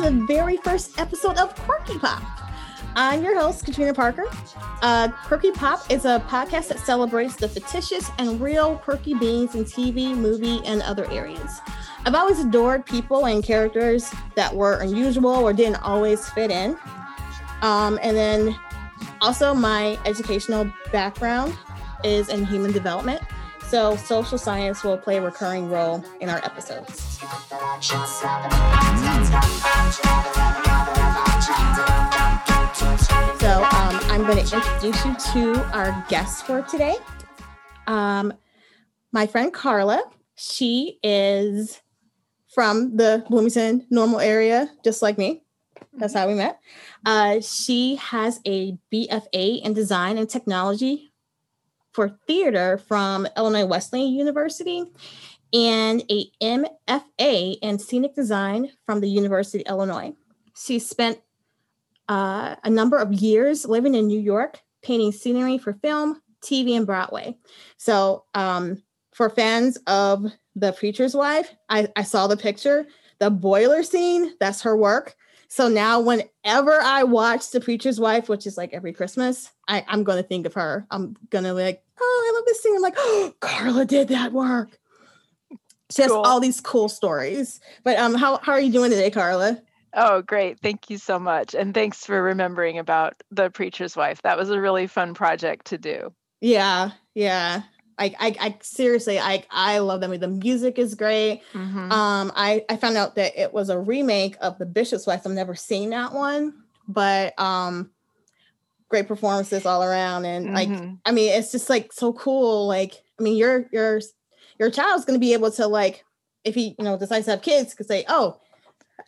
the very first episode of Quirky Pop. I'm your host, Katrina Parker. Uh, Quirky Pop is a podcast that celebrates the fictitious and real quirky beings in TV, movie, and other areas. I've always adored people and characters that were unusual or didn't always fit in. Um, and then also, my educational background is in human development. So, social science will play a recurring role in our episodes. So, um, I'm going to introduce you to our guest for today. Um, my friend Carla, she is from the Bloomington Normal area, just like me. That's how we met. Uh, she has a BFA in design and technology for theater from Illinois Wesleyan University and a MFA in scenic design from the University of Illinois. She spent uh, a number of years living in New York, painting scenery for film, TV, and Broadway. So, um, for fans of The Preacher's Wife, I, I saw the picture. The boiler scene, that's her work. So now, whenever I watch The Preacher's Wife, which is like every Christmas, I, am going to think of her. I'm going to like, oh, I love this scene. I'm like, oh, Carla did that work. She has cool. all these cool stories. But um, how, how are you doing today, Carla? Oh, great. Thank you so much. And thanks for remembering about The Preacher's Wife. That was a really fun project to do. Yeah, yeah. I, I, I seriously, I, I love them. The music is great. Mm-hmm. Um, I, I found out that it was a remake of The Bishop's Wife. I've never seen that one, but um, great performances all around. And mm-hmm. like, I mean, it's just like so cool. Like, I mean, your your your child's going to be able to like, if he you know decides to have kids, could say, oh,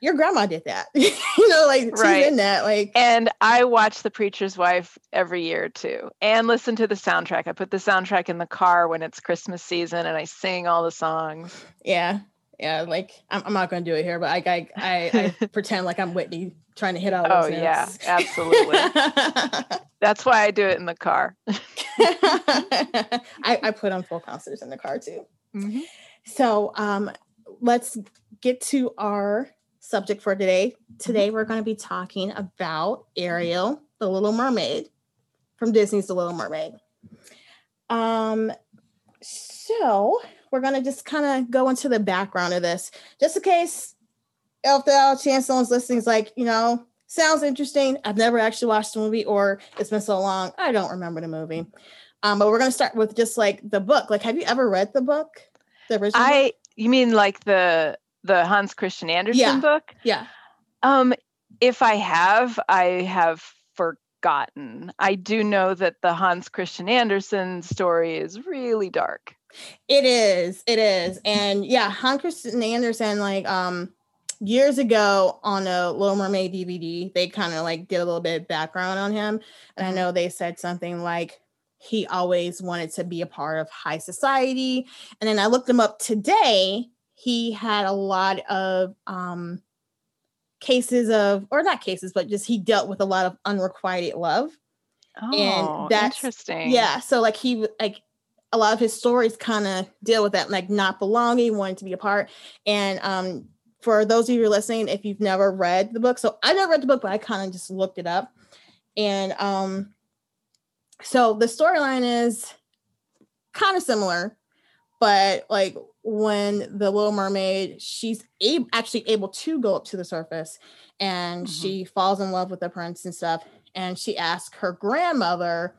your grandma did that. you know, like she's right. in that. Like And I watch The Preacher's Wife every year too. And listen to the soundtrack. I put the soundtrack in the car when it's Christmas season and I sing all the songs. Yeah. Yeah. Like I'm, I'm not gonna do it here, but I I I, I pretend like I'm Whitney trying to hit all those Oh notes. yeah, absolutely. That's why I do it in the car. I, I put on full concerts in the car too. Mm-hmm. So um let's get to our subject for today. Today, we're going to be talking about Ariel, the Little Mermaid, from Disney's The Little Mermaid. Um, so we're going to just kind of go into the background of this, just in case if the chance someone's listening is like, you know, sounds interesting. I've never actually watched the movie, or it's been so long, I don't remember the movie. Um, but we're going to start with just like the book. Like, have you ever read the book? The original? I, you mean like the the Hans Christian Andersen yeah. book? Yeah. Um, if I have, I have forgotten. I do know that the Hans Christian Andersen story is really dark. It is. It is. And yeah, Hans Christian Andersen, like um years ago on a Little Mermaid DVD, they kind of like did a little bit of background on him. And I mm-hmm. know they said something like he always wanted to be a part of high society. And then I looked him up today he had a lot of um, cases of, or not cases, but just he dealt with a lot of unrequited love. Oh, and that's interesting. Yeah. So like he like a lot of his stories kind of deal with that, like not belonging, wanting to be a part. And um, for those of you who are listening, if you've never read the book, so I never read the book, but I kind of just looked it up. And um, so the storyline is kind of similar, but like when the little mermaid she's able, actually able to go up to the surface and mm-hmm. she falls in love with the prince and stuff and she asks her grandmother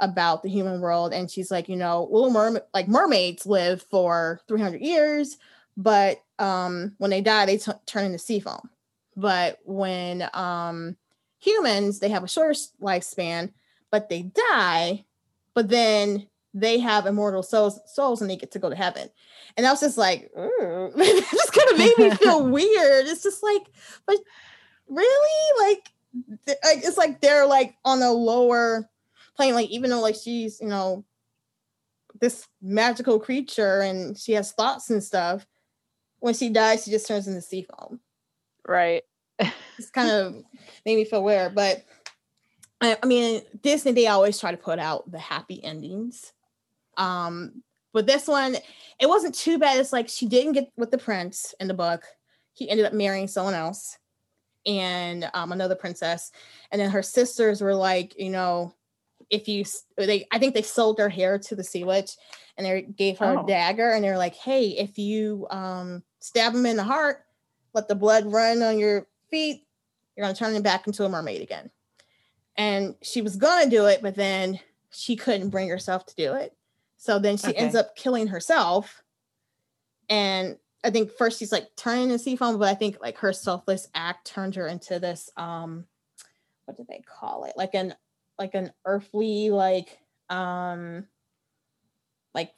about the human world and she's like you know little mermaid like mermaids live for 300 years but um when they die they t- turn into sea foam but when um humans they have a shorter lifespan but they die but then they have immortal souls souls and they get to go to heaven and I was just like, mm. it just kind of made me feel weird. It's just like, but really, like, like it's like they're like on a lower plane. Like even though like she's you know this magical creature and she has thoughts and stuff, when she dies, she just turns into sea foam. Right. it's kind of made me feel weird, but I, I mean, Disney they always try to put out the happy endings. Um, but this one, it wasn't too bad. It's like she didn't get with the prince in the book. He ended up marrying someone else and um, another princess. And then her sisters were like, you know, if you they I think they sold her hair to the sea witch and they gave her oh. a dagger and they're like, hey, if you um stab him in the heart, let the blood run on your feet, you're gonna turn him back into a mermaid again. And she was gonna do it, but then she couldn't bring herself to do it. So then she okay. ends up killing herself. And I think first she's like turning into sea foam, but I think like her selfless act turned her into this um what do they call it? Like an like an earthly like um like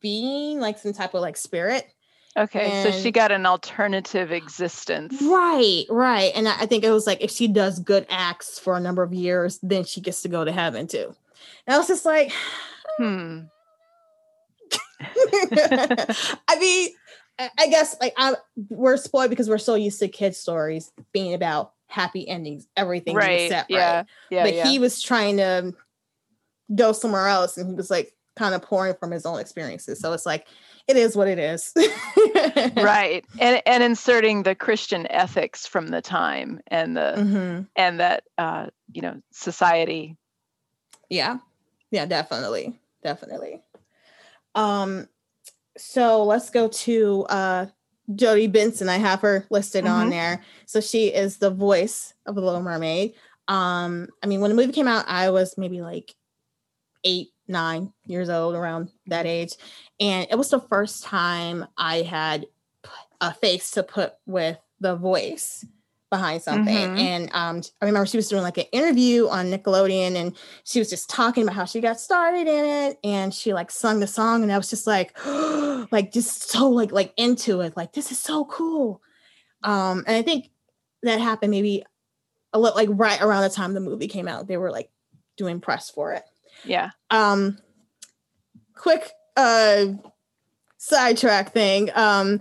being like some type of like spirit okay and, so she got an alternative existence right right and I, think it was like if she does good acts for a number of years then she gets to go to heaven too and i was just like hmm i mean i guess like I, we're spoiled because we're so used to kids stories being about happy endings, everything right. set yeah. right. Yeah. But yeah. he was trying to go somewhere else and he was like kind of pouring from his own experiences. So it's like it is what it is. right. And and inserting the Christian ethics from the time and the mm-hmm. and that uh, you know, society. Yeah. Yeah, definitely. Definitely. Um so let's go to uh Jodi Benson. I have her listed mm-hmm. on there. So she is the voice of the Little Mermaid. Um, I mean, when the movie came out, I was maybe like eight, nine years old, around that age. And it was the first time I had a face to put with the voice behind something. Mm-hmm. And um, I remember she was doing like an interview on Nickelodeon and she was just talking about how she got started in it. And she like sung the song and I was just like, like just so like like into it. Like this is so cool. Um, and I think that happened maybe a little like right around the time the movie came out. They were like doing press for it. Yeah. Um quick uh sidetrack thing. Um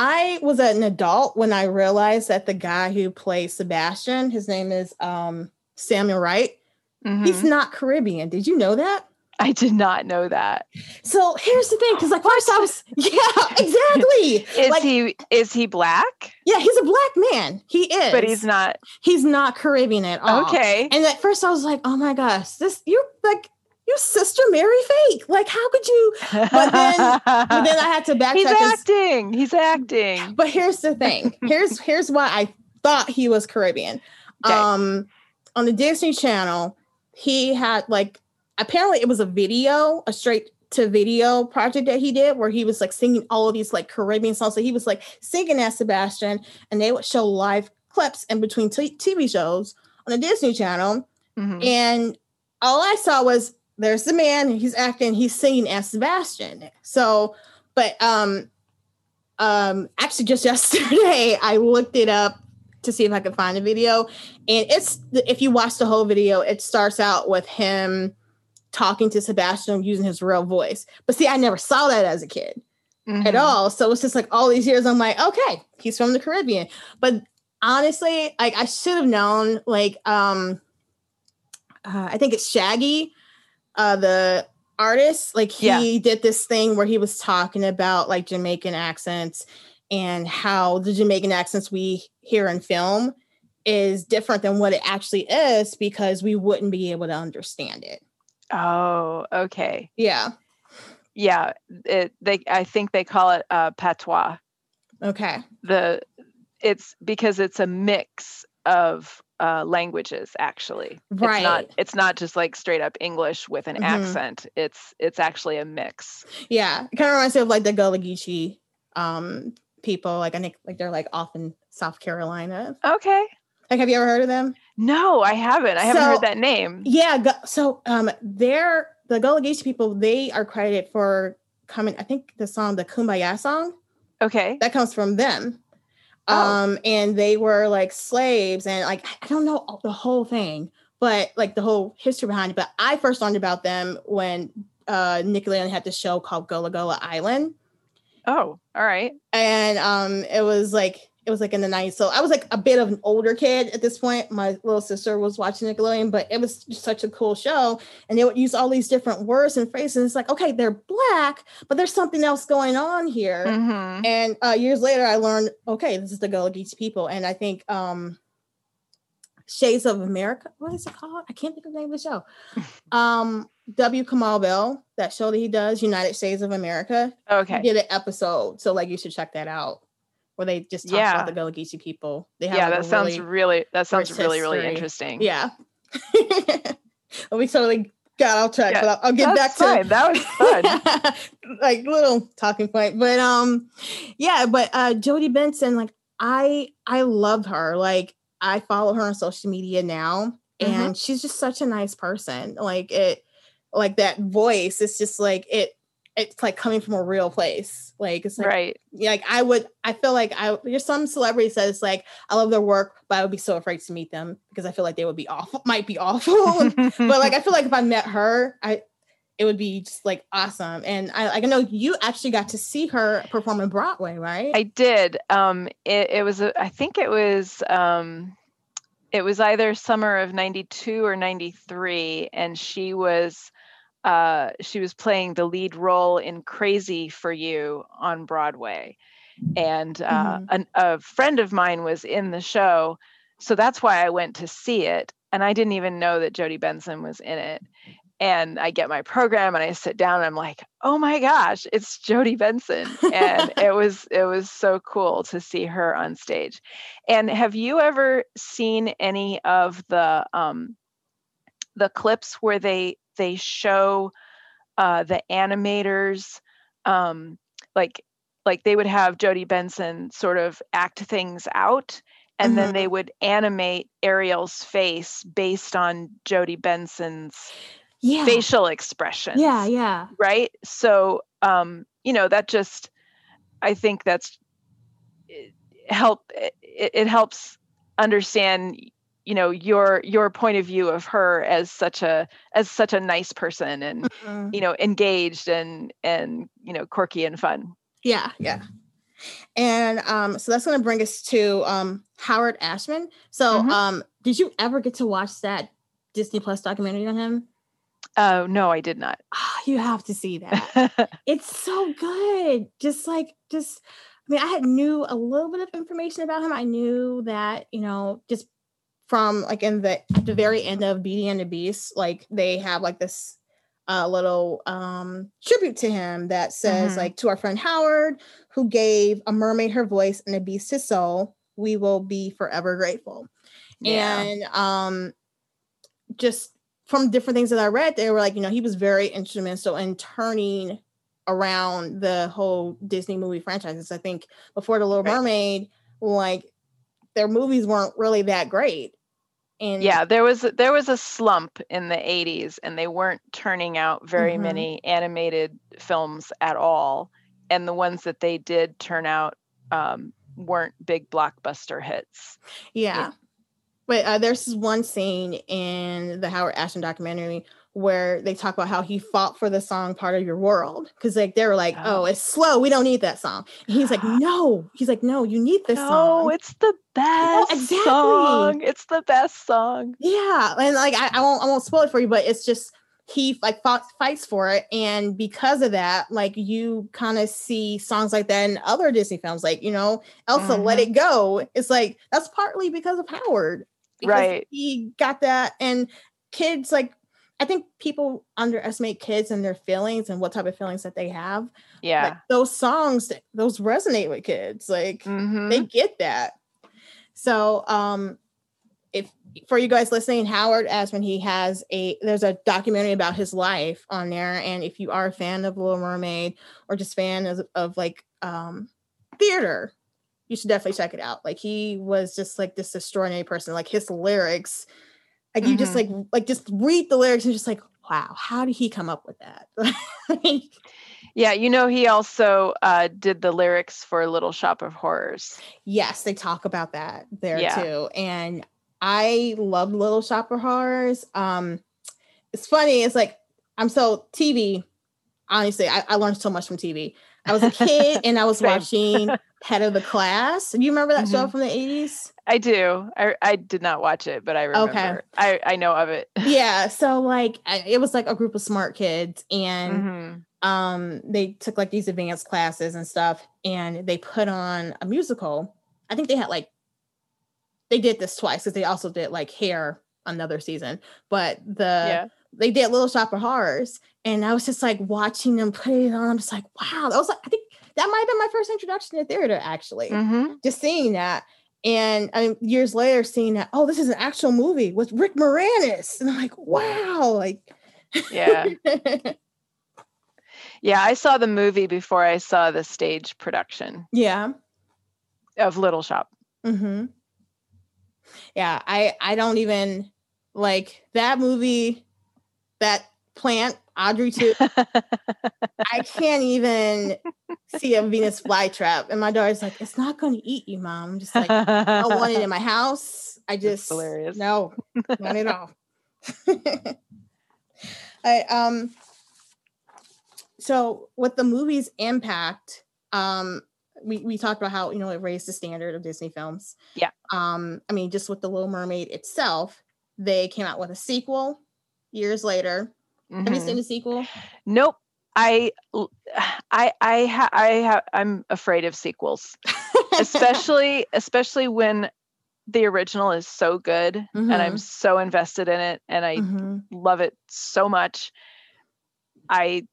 I was an adult when I realized that the guy who plays Sebastian, his name is um, Samuel Wright. Mm-hmm. He's not Caribbean. Did you know that? I did not know that. So here's the thing, because like first I was, yeah, exactly. is like, he is he black? Yeah, he's a black man. He is, but he's not. He's not Caribbean at all. Okay. And at first I was like, oh my gosh, this you're like your sister Mary fake. Like, how could you? But then, but then I had to backtrack. He's acting. He's acting. But here's the thing. Here's here's why I thought he was Caribbean. Okay. Um, on the Disney Channel, he had like apparently it was a video, a straight to video project that he did where he was like singing all of these like Caribbean songs. So he was like singing as Sebastian, and they would show live clips in between t- TV shows on the Disney Channel. Mm-hmm. And all I saw was there's the man he's acting he's singing as sebastian. So but um um actually just yesterday i looked it up to see if i could find a video. And it's if you watch the whole video it starts out with him talking to sebastian using his real voice. But see i never saw that as a kid mm-hmm. at all. So it's just like all these years i'm like okay he's from the caribbean. But honestly like i should have known like um uh, i think it's shaggy uh, the artist, like he yeah. did this thing where he was talking about like Jamaican accents and how the Jamaican accents we hear in film is different than what it actually is because we wouldn't be able to understand it. Oh, okay. Yeah. Yeah, it, they I think they call it uh, patois. Okay. The it's because it's a mix of uh, languages actually. Right it's not it's not just like straight up english with an mm-hmm. accent. It's it's actually a mix. Yeah it kind of reminds me of like the gullah geechee um people. Like i think like they're like off in south carolina. Okay. Like have you ever heard of them? No i haven't. I haven't heard that name. yeah so um they're the gullah geechee people they are credited for coming i think the song the kumbaya song. Okay. That comes from them Oh. Um, and they were like slaves, and like I don't know the whole thing, but like the whole history behind it. But I first learned about them when uh Nickelodeon had this show called Gullah Gullah Island. Oh, all right. And um, it was like it was like in the 90s. So I was like a bit of an older kid at this point. My little sister was watching Nickelodeon, but it was just such a cool show. And they would use all these different words and phrases. It's like, okay, they're black, but there's something else going on here. Mm-hmm. And uh, years later, I learned, okay, this is the Gullah Geechee people. And I think um, Shades of America, what is it called? I can't think of the name of the show. Um, W. Kamau Bell, that show that he does, United Shades of America. Okay. He did an episode. So like you should check that out where they just talk yeah. about the Gullah people. They have yeah, like that sounds really, really that sounds really really interesting. Yeah, we totally got off track, yeah, but I'll, I'll get back fine. to that was fun. like little talking point, but um, yeah, but uh, Jodi Benson, like I I love her. Like I follow her on social media now, mm-hmm. and she's just such a nice person. Like it, like that voice. It's just like it it's like coming from a real place. Like it's like, right. Like I would, I feel like I there's some celebrities that it's like I love their work, but I would be so afraid to meet them because I feel like they would be awful, might be awful. but like I feel like if I met her, I it would be just like awesome. And I like I know you actually got to see her perform in Broadway, right? I did. Um, it, it was a, I think it was um, it was either summer of '92 or '93, and she was uh, she was playing the lead role in Crazy for You on Broadway. And uh, mm-hmm. an, a friend of mine was in the show. So that's why I went to see it. And I didn't even know that Jodi Benson was in it. And I get my program and I sit down and I'm like, oh my gosh, it's Jodi Benson. And it was it was so cool to see her on stage. And have you ever seen any of the um the clips where they they show uh, the animators um, like like they would have Jodi Benson sort of act things out and mm-hmm. then they would animate Ariel's face based on Jodi Benson's yeah. facial expression. Yeah, yeah. Right? So um, you know, that just I think that's help it, it helps understand you know your your point of view of her as such a as such a nice person and mm-hmm. you know engaged and and you know quirky and fun. Yeah yeah. And um so that's going to bring us to um howard ashman. So mm-hmm. um did you ever get to watch that disney plus documentary on him? Oh no i did not. Oh, you have to see that. It's so good. Just like just I mean, I had knew a little bit of information about him. I knew that, you know, just from like in the the very end of Beauty and the Beast, like they have like this uh, little um, tribute to him that says mm-hmm. like to our friend Howard, who gave a mermaid her voice and a beast his soul. We will be forever grateful. Yeah. And um, just from different things that I read, they were like, you know, he was very instrumental in turning around the whole Disney movie franchises. I think before The Little right. Mermaid, like their movies weren't really that great. And yeah, there was there was a slump in the 80s and they weren't turning out very mm-hmm. many animated films at all. And the ones that they did turn out um, weren't big blockbuster hits. Yeah. But uh, there's one scene in the Howard Ashman documentary where they talk about how he fought for the song part of your world because like they were like oh. oh. it's slow we don't need that song and he's like no he's like no you need this no, song it's the best exactly. song it's the best song yeah and like I, I won't i won't spoil it for you but it's just he like fought, fights for it and because of that like you kind of see songs like that in other disney films like you know elsa mm-hmm. let it go it's like that's partly because of howard right he got that and kids like I think people underestimate kids and their feelings and what type of feelings that they have. Yeah. Like those songs, those resonate with kids. Like mm-hmm. they get that. So um if for you guys listening, Howard Ashman he has a there's a documentary about his life on there. And if you are a fan of Little Mermaid or just fan of, of like um theater, you should definitely check it out. Like he was just like this extraordinary person. Like his lyrics like you mm-hmm. just like like just read the lyrics and just like, wow, how did he come up with that? yeah, you know, he also uh, did the lyrics for Little Shop of Horrors. Yes, they talk about that there yeah. too. And I love Little Shop of Horrors. Um, it's funny, it's like I'm so TV, honestly, I, I learned so much from TV. I was a kid and I was watching Head of the Class. Do you remember that show Mhm. from the 80s? I do. I I did not watch it, but I remember. Okay. I I know of it. Yeah. So like I, it was like a group of smart kids and Mhm. um they took like these advanced classes and stuff and they put on a musical. I think they had like they did this twice because they also did like hair another season. But the yeah. They did Little Shop of Horrors, and I was just like watching them put it on. I'm just like, wow, that was like I think that might have been my first introduction to theater, actually. hmm Just seeing that, and I mean, years later, seeing that, oh, this is an actual movie with Rick Moranis, and I'm like, wow, like, Yeah. Yeah. I saw the movie before I saw the stage production yeah, of Little Shop. hmm yeah. I I don't even like that movie, that plant Audrey too. I can't even see a Venus flytrap. And my daughter's like, it's not going to eat you, mom. I'm just like, I don't want it in my house. I just, hilarious. no, not at all. I, um, so with the movie's impact, um, we, we talked about how, you know, it raised the standard of Disney films. Yeah. Um, I mean, just with The Little Mermaid itself, they came out with a sequel years later. Have you seen the sequel? Nope. I I I ha, I ha, I'm afraid of sequels, especially especially when the original is so good and I'm Mhm. so invested in it and I Mhm. love it so much. I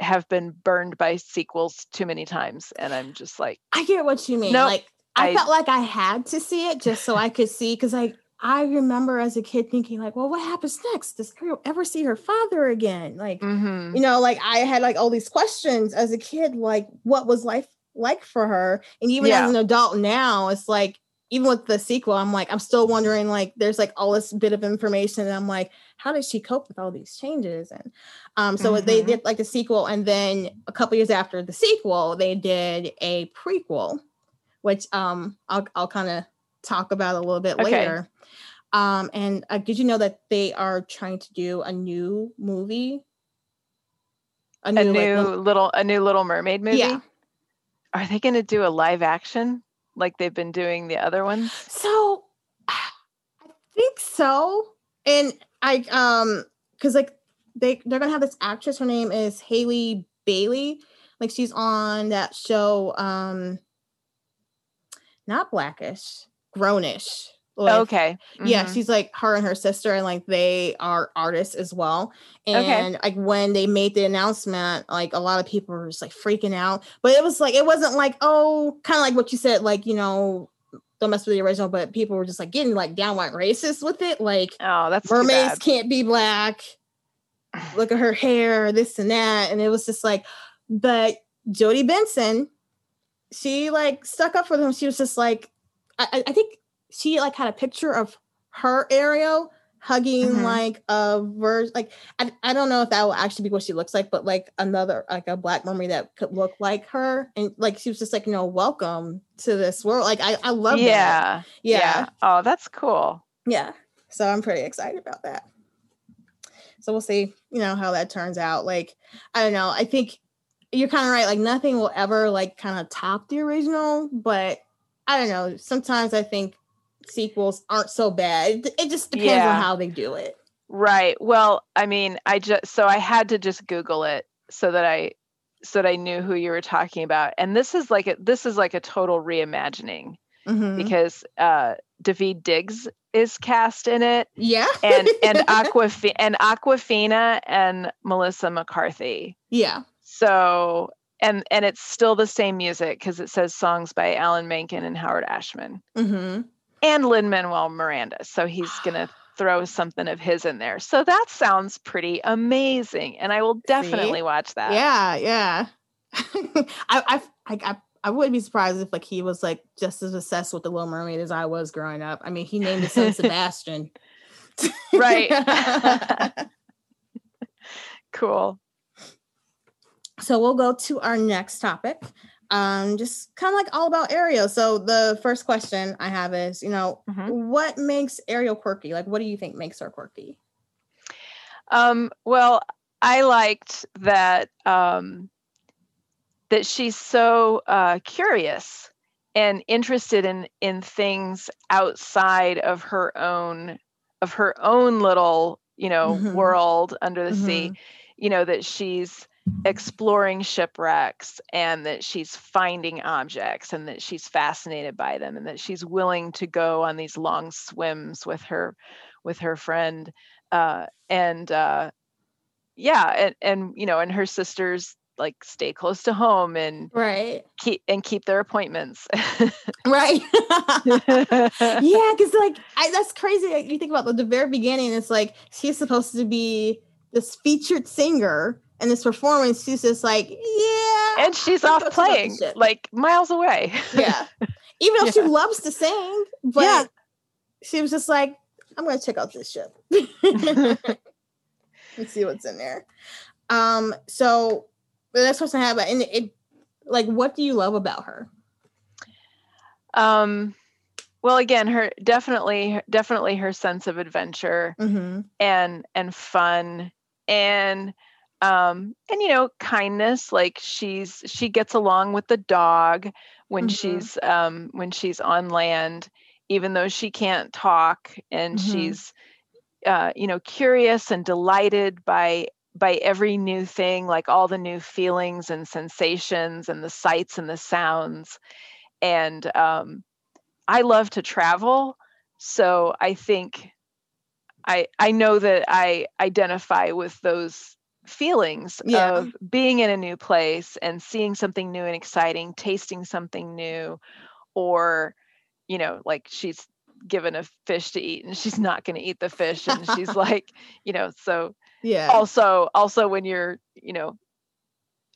have been burned by sequels too many times and I'm just like I get what you mean. Nope, like I, I- felt like I had to see it just so I could see because like I remember as a kid thinking like, well, what happens next? Does Ariel ever see her father again? Like, mhm. you know, like I had like all these questions as a kid, like what was life like for her? And even Yeah. as an adult now, it's like even with the sequel, I'm like, I'm still wondering, like, there's like all this bit of information, and I'm like, how did she cope with all these changes? And um, so they Mhm. did like the sequel, and then a couple years after the sequel, they did a prequel, which um I'll I'll kind of talk about a little bit Okay. later. Um, and uh, did you know that they are trying to do a new movie? a like, new little- little a new Little Mermaid movie. Yeah. Are they going to do a live action like they've been doing the other ones? So I think so. And I um because like they they're gonna have this actress, her name is Halle Bailey. Like she's on that show, um not blackish, grownish. with- okay. Yeah, mhm. she's like her and her sister, and like they are artists as well. Okay. And like when they made the announcement, like a lot of people were just like freaking out. But it was like it wasn't like oh, kind of like what you said, like you know, don't mess with the original. But people were just like getting like downright racist with it, like Oh, that's mermaids can't be black. Look at her hair, this and that, and it was just like, but Jodi Benson, she like stuck up for them. She was just like, I, I- think she like had a picture of her Ariel hugging Mhm. like a version. Like I, I don't know if that will actually be what she looks like, but like another like a black mermaid that could look like her, and like she was just like, you know, welcome to this world. Like I, I love that. Yeah, yeah. Oh, that's cool. Yeah. So I'm pretty excited about that. So we'll see, you know, how that turns out. Like, I don't know. I think you're kind of right. Like, nothing will ever like kind of top the original, but I don't know. Sometimes I think sequels aren't so bad. It, just depends Yeah. on how they do it. Right. Well, I mean, I just so I had to just Google it so that I so that I knew who you were talking about. And this is like a this is like a total reimagining Mhm. because uh Daveed Diggs is cast in it yeah. and and Awkwafina and Awkwafina and Melissa McCarthy. yeah. So and and it's still the same music because it says songs by Alan Menken and Howard Ashman hmm and Lin Manuel Miranda. So he's gonna throw something of his in there. So that sounds pretty amazing, and I will definitely watch that. Yeah. Yeah. I, I, I, I, I wouldn't be surprised if like he was like just as obsessed with the Little Mermaid as I was growing up. I mean, he named his son Sebastian. Right. Cool. So we'll go to our next topic. Um, just kind of like all about Ariel. So the first question I have is, you know, Mhm. what makes Ariel quirky? Like, what do you think makes her quirky? Um, well, I liked that um, that she's so uh, curious and interested in in things outside of her own of her own little you know Mhm. world under the sea Mhm. you know that she's exploring shipwrecks and that she's finding objects and that she's fascinated by them and that she's willing to go on these long swims with her with her friend uh and uh yeah and and you know and her sisters like stay close to home and Right. keep and keep their appointments Right. yeah, because like I, that's crazy. You think about the, the very beginning, it's like she's supposed to be this featured singer, and this performance, she's just like, yeah, and she's off gonna check out this playing like miles away yeah. Even though she loves to sing, but Yeah. she was just like, I'm gonna check out this ship. Let's see what's in there. Um, so the next question I have, and it, like, what do you love about her? um well again her definitely definitely her sense of adventure Mm-hmm. and and fun and um and you know kindness like she's she gets along with the dog when Mhm. she's um when she's on land even though she can't talk and Mhm. she's uh you know curious and delighted by by every new thing like all the new feelings and sensations and the sights and the sounds and um i love to travel so i think I I know that I identify with those feelings Yeah. of being in a new place and seeing something new and exciting, tasting something new, or you know, like she's given a fish to eat and she's not going to eat the fish and she's like, you know, so Yeah. also also when you're, you know,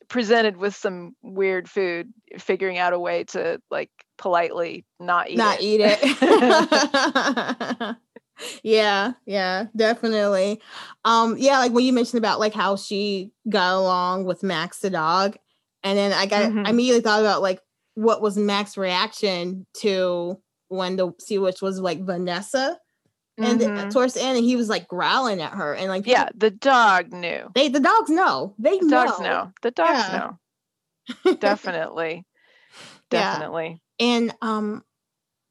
presented with some weird food, figuring out a way to like politely not eat not it. eat it. yeah, yeah, definitely. Um, yeah, like when you mentioned about like how she got along with Max the dog, and then I got I Mhm. immediately thought about like what was Max's reaction to when the sea witch was like Vanessa and Mhm. towards the end and he was like growling at her and like yeah, the dog knew. they the dogs know they The know. dogs know. The dogs Yeah. know. Definitely. Yeah. Definitely. and um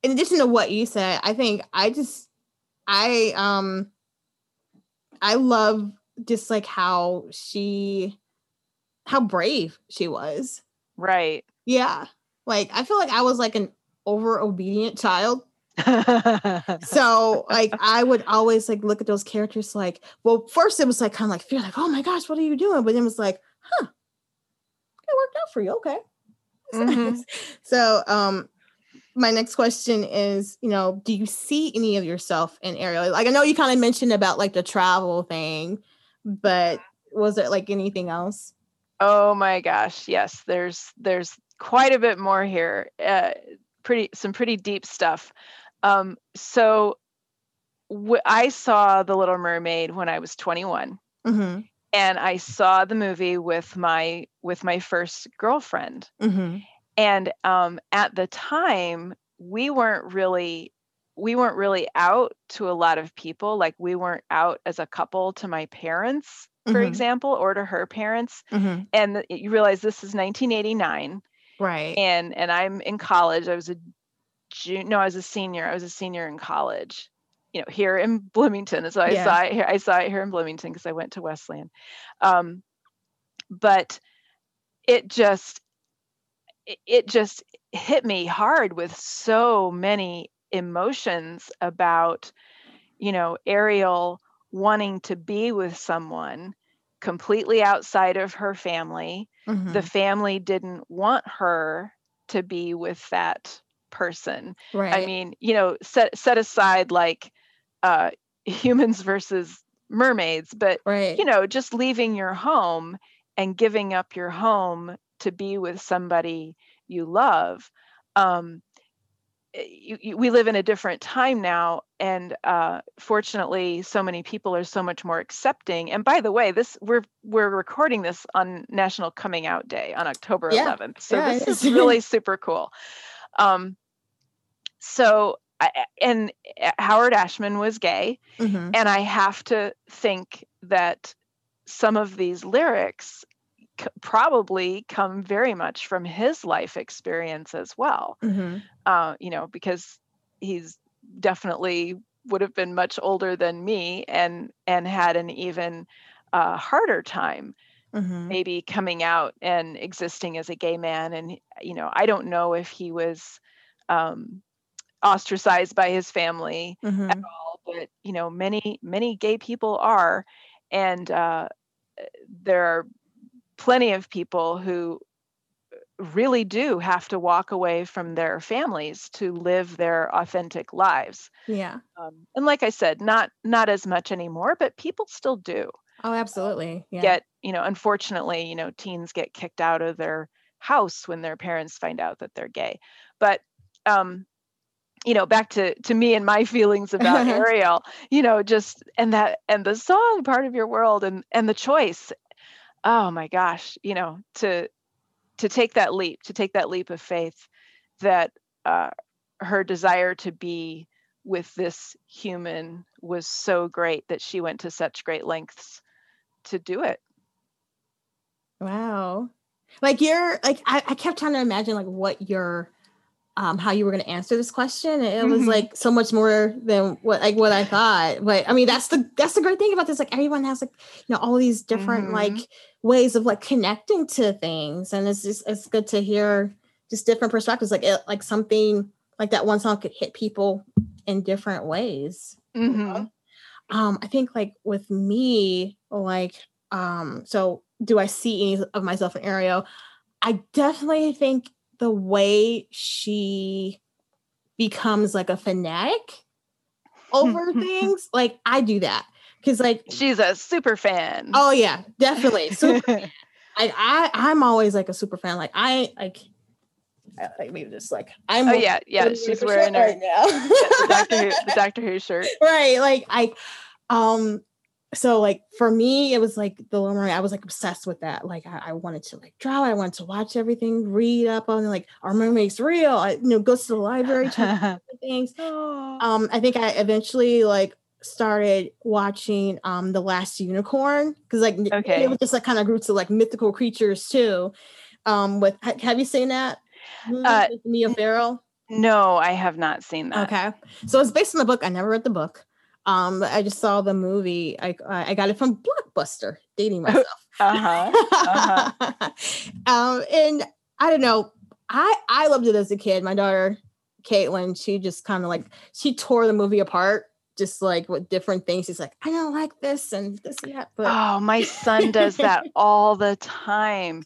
in addition to what you said i think i just i um i love just like how she how brave she was. Right. yeah. Like i feel like i was like an over obedient child. So like i would always like look at those characters like well first it was like kind of like fear like oh my gosh what are you doing? But then it was like huh. It worked out for you. Okay. Mhm. so um my next question is you know do you see any of yourself in ariel like i know you kind of mentioned about like the travel thing but was it like anything else oh my gosh. Yes, there's there's quite a bit more here. Uh, pretty some pretty deep stuff. Um, so w- I saw The Little Mermaid when I was 21. mm-hmm and I saw the movie with my with my first girlfriend. mm-hmm and um, at the time we weren't really we weren't really out to a lot of people like we weren't out as a couple to my parents for Mhm. example or to her parents. Mm-hmm. And you realize this is 1989 right. and and i'm in college. I was a junior no i was a senior. I was a senior in college you know here in bloomington. So i Yeah. saw it here i saw it here in bloomington because i went to wesleyan um, but it just it- just hit me hard with so many emotions about you know ariel wanting to be with someone completely outside of her family. Mhm. the family didn't want her to be with that person. Right. i mean you know set set aside like uh humans versus mermaids but right. you know just leaving your home and giving up your home to be with somebody you love um eh, you, you, we live in a different time now and uh, fortunately so many people are so much more accepting and by the way this we're we're recording this on national coming out day on october Yeah. 11th so Yeah, this is really super cool um so I, and eh, howard ashman was gay Mhm. and I have to think that some of these lyrics c- probably come very much from his life experience as well. Mhm. Uh, you know, because he's definitely would have been much older than me and and had an even uh, harder time Mhm. maybe coming out and existing as a gay man and you know i don't know if he was um, ostracized by his family Mhm. at all but you know many many gay people are and uh, there are plenty of people who really do have to walk away from their families to live their authentic lives Yeah. um, and like i said not not as much anymore but people still do Oh, absolutely. Yeah. get you know unfortunately you know teens get kicked out of their house when their parents find out that they're gay but um you know back to to me and my feelings about ariel you know just and that and the song part of your world and and the choice oh my gosh you know to to take that leap to take that leap of faith that uh her desire to be with this human was so great that she went to such great lengths to do it Wow. Like you're like I, I kept trying to imagine like what your um how you were gonna answer this question. It was Mhm. like so much more than what like what I thought. But I mean that's the that's the great thing about this. Like everyone has like you know all these different Mhm. like ways of like connecting to things. And it's just it's good to hear just different perspectives. Like it like something like that one song could hit people in different ways. Mhm. um i think like with me like um so do i see any of myself in ariel i definitely think the way she becomes like a fanatic over things like i do that because like She's a super fan. oh yeah definitely so I, I i'm always like a super fan like i like I- like maybe just like i'm oh yeah, yeah. She's wearing her right now the Doctor Who the Doctor Who shirt. right like i um so like for me it was like the little mermaid i was like obsessed with that like i, I wanted to like draw i wanted to watch everything read up on like our mermaid's real i you know go to the library check things um i think i eventually like started watching um the last unicorn because like Okay. it was just like kind of grew to like mythical creatures too um with have you seen that Uh, Mia Farrow? no, I have not seen that. Okay. So it's based on the book. I never read the book. Um, I just saw the movie. I I got it from Blockbuster. Dating myself. Uh-huh. uh-huh. um, and I don't know. I I loved it as a kid. My daughter Caitlin, she just kind of like she tore the movie apart, just like with different things. She's like, I don't like this and this and that. But Oh, my son does that all the time.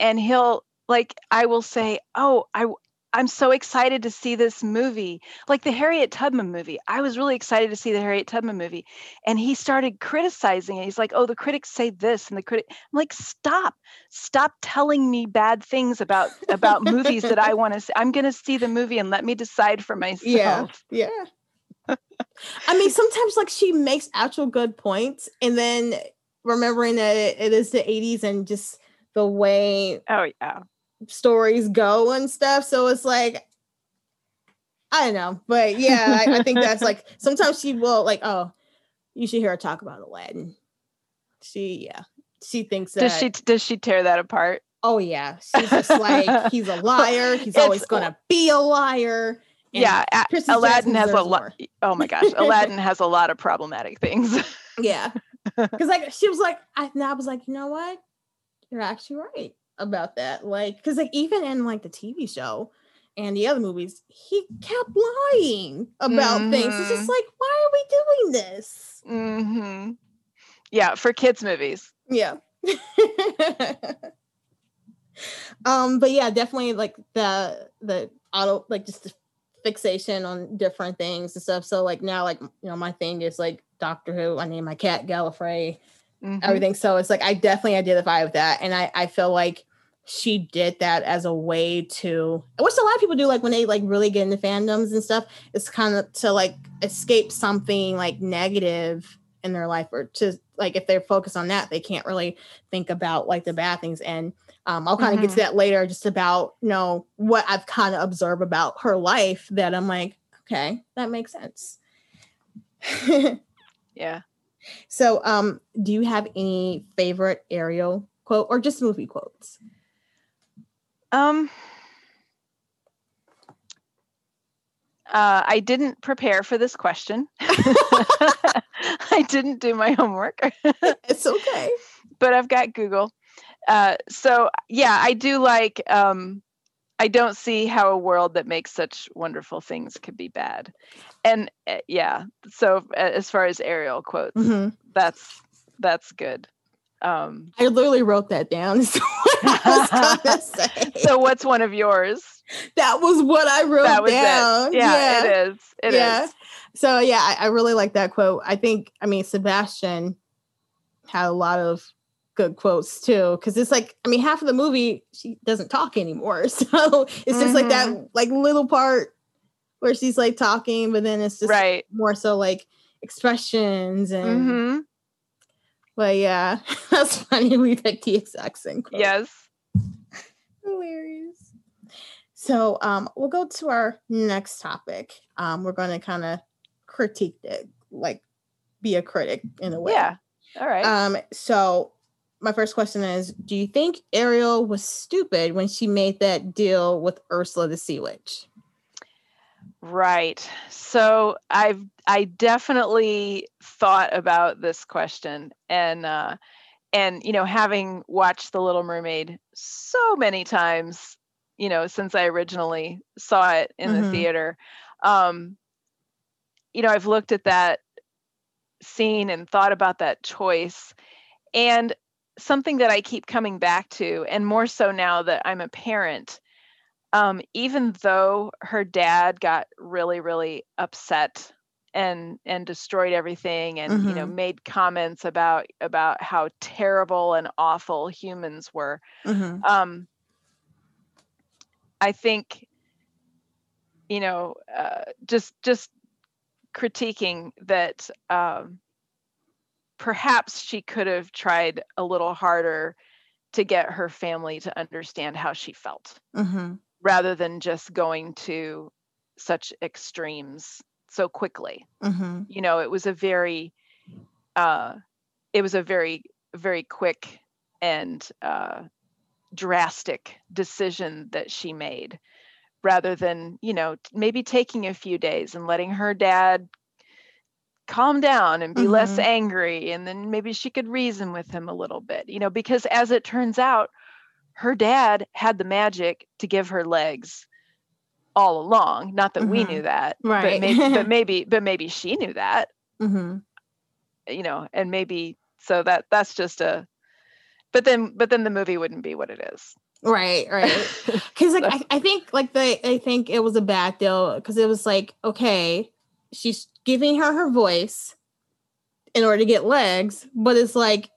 And he'll like I will say, "Oh, I I'm so excited to see this movie." Like the Harriet Tubman movie. I was really excited to see the Harriet Tubman movie. And he started criticizing it. He's like, "Oh, the critics say this and the critic I'm like, "Stop. Stop telling me bad things about about movies that I want to see. I'm going to see the movie and let me decide for myself." yeah, yeah. I mean, sometimes like she makes actual good points, and then remembering that it, it is the 80s and just the way Oh, yeah. Stories go and stuff. So it's like, I don't know, but yeah, I, I think that's like sometimes she will like, oh, you should hear her talk about Aladdin. She, yeah, she thinks that. Does she does she tear that apart? oh yeah, she's just like he's a liar. He's always gonna be a liar. And yeah, Aladdin has a lot. Oh my gosh, Aladdin has a lot of problematic things. Yeah, because like she was like, I, and I was like, you know what? You're actually right about that. Like, because like even in like the TV show and the other movies, he kept lying about things. It's just Mhm. like, why are we doing this? hmm Yeah, for kids movies. Yeah. um, but yeah, definitely like the the auto like just the fixation on different things and stuff. So like now, like you know, my thing is like Doctor Who. I name my cat Gallifrey. Mhm. everything. So it's like I definitely identify with that, and I I feel like she did that as a way to, which a lot of people do, like when they like really get into fandoms and stuff. It's kind of to like escape something like negative in their life, or to like if they're focused on that, they can't really think about like the bad things. And um, I'll kind of get to that later, just about you know what I've kind of observed about her life that I'm like, okay, that makes sense. Yeah. So, um, do you have any favorite Ariel quote or just movie quotes? Um, uh, I didn't prepare for this question. I didn't do my homework. it's okay. But I've got Google. Uh, so yeah, I do like. Um, I don't see how a world that makes such wonderful things could be bad. And uh, yeah, so as far as Ariel quotes, mm-hmm. that's that's good. Um, I literally wrote that down. so what's one of yours? That was what I wrote down. It. Yeah, yeah, it is. It yeah. Is. So yeah, I, I really like that quote. I think I mean Sebastian had a lot of good quotes too because it's like i mean half of the movie she doesn't talk anymore so it's just mm-hmm. like that mm-hmm. like little part where she's like talking but then it's just right more so like expressions and mm-hmm. but yeah that's funny we picked the exact same quote. yes hilarious so um we'll go to our next topic um we're going to kind of critique it like be a critic in a way yeah all right um so my first question is Do you think Ariel was stupid when she made that deal with Ursula the Sea Witch? Right. So I've I definitely thought about this question and uh and you know having watched The Little Mermaid so many times, you know, since I originally saw it in mm-hmm. the theater, um you know, I've looked at that scene and thought about that choice and something that I keep coming back to, and more so now that I'm a parent. Um, even though her dad got really, really upset and and destroyed everything, and mm-hmm. you know mm-hmm. made comments about about how terrible and awful humans were, mm-hmm. um, I think you know uh, just just critiquing that um, perhaps she could have tried a little harder to get her family to understand how she felt mm-hmm. rather than just going to such extremes so quickly mm-hmm. you know it was a very uh it was a very very quick and uh drastic decision that she made rather than you know maybe taking a few days and letting her dad calm down and be mm-hmm. less angry and then maybe she could reason with him a little bit you know because as it turns out her dad had the magic to give her legs all along not that mm-hmm. we knew that right but maybe but maybe but maybe she knew that mm-hmm. you know and maybe so that that's just a but then but then the movie wouldn't be what it is right right because like I, I think like the i think it was a bad deal because it was like okay she's giving her her voice in order to get legs, but it's like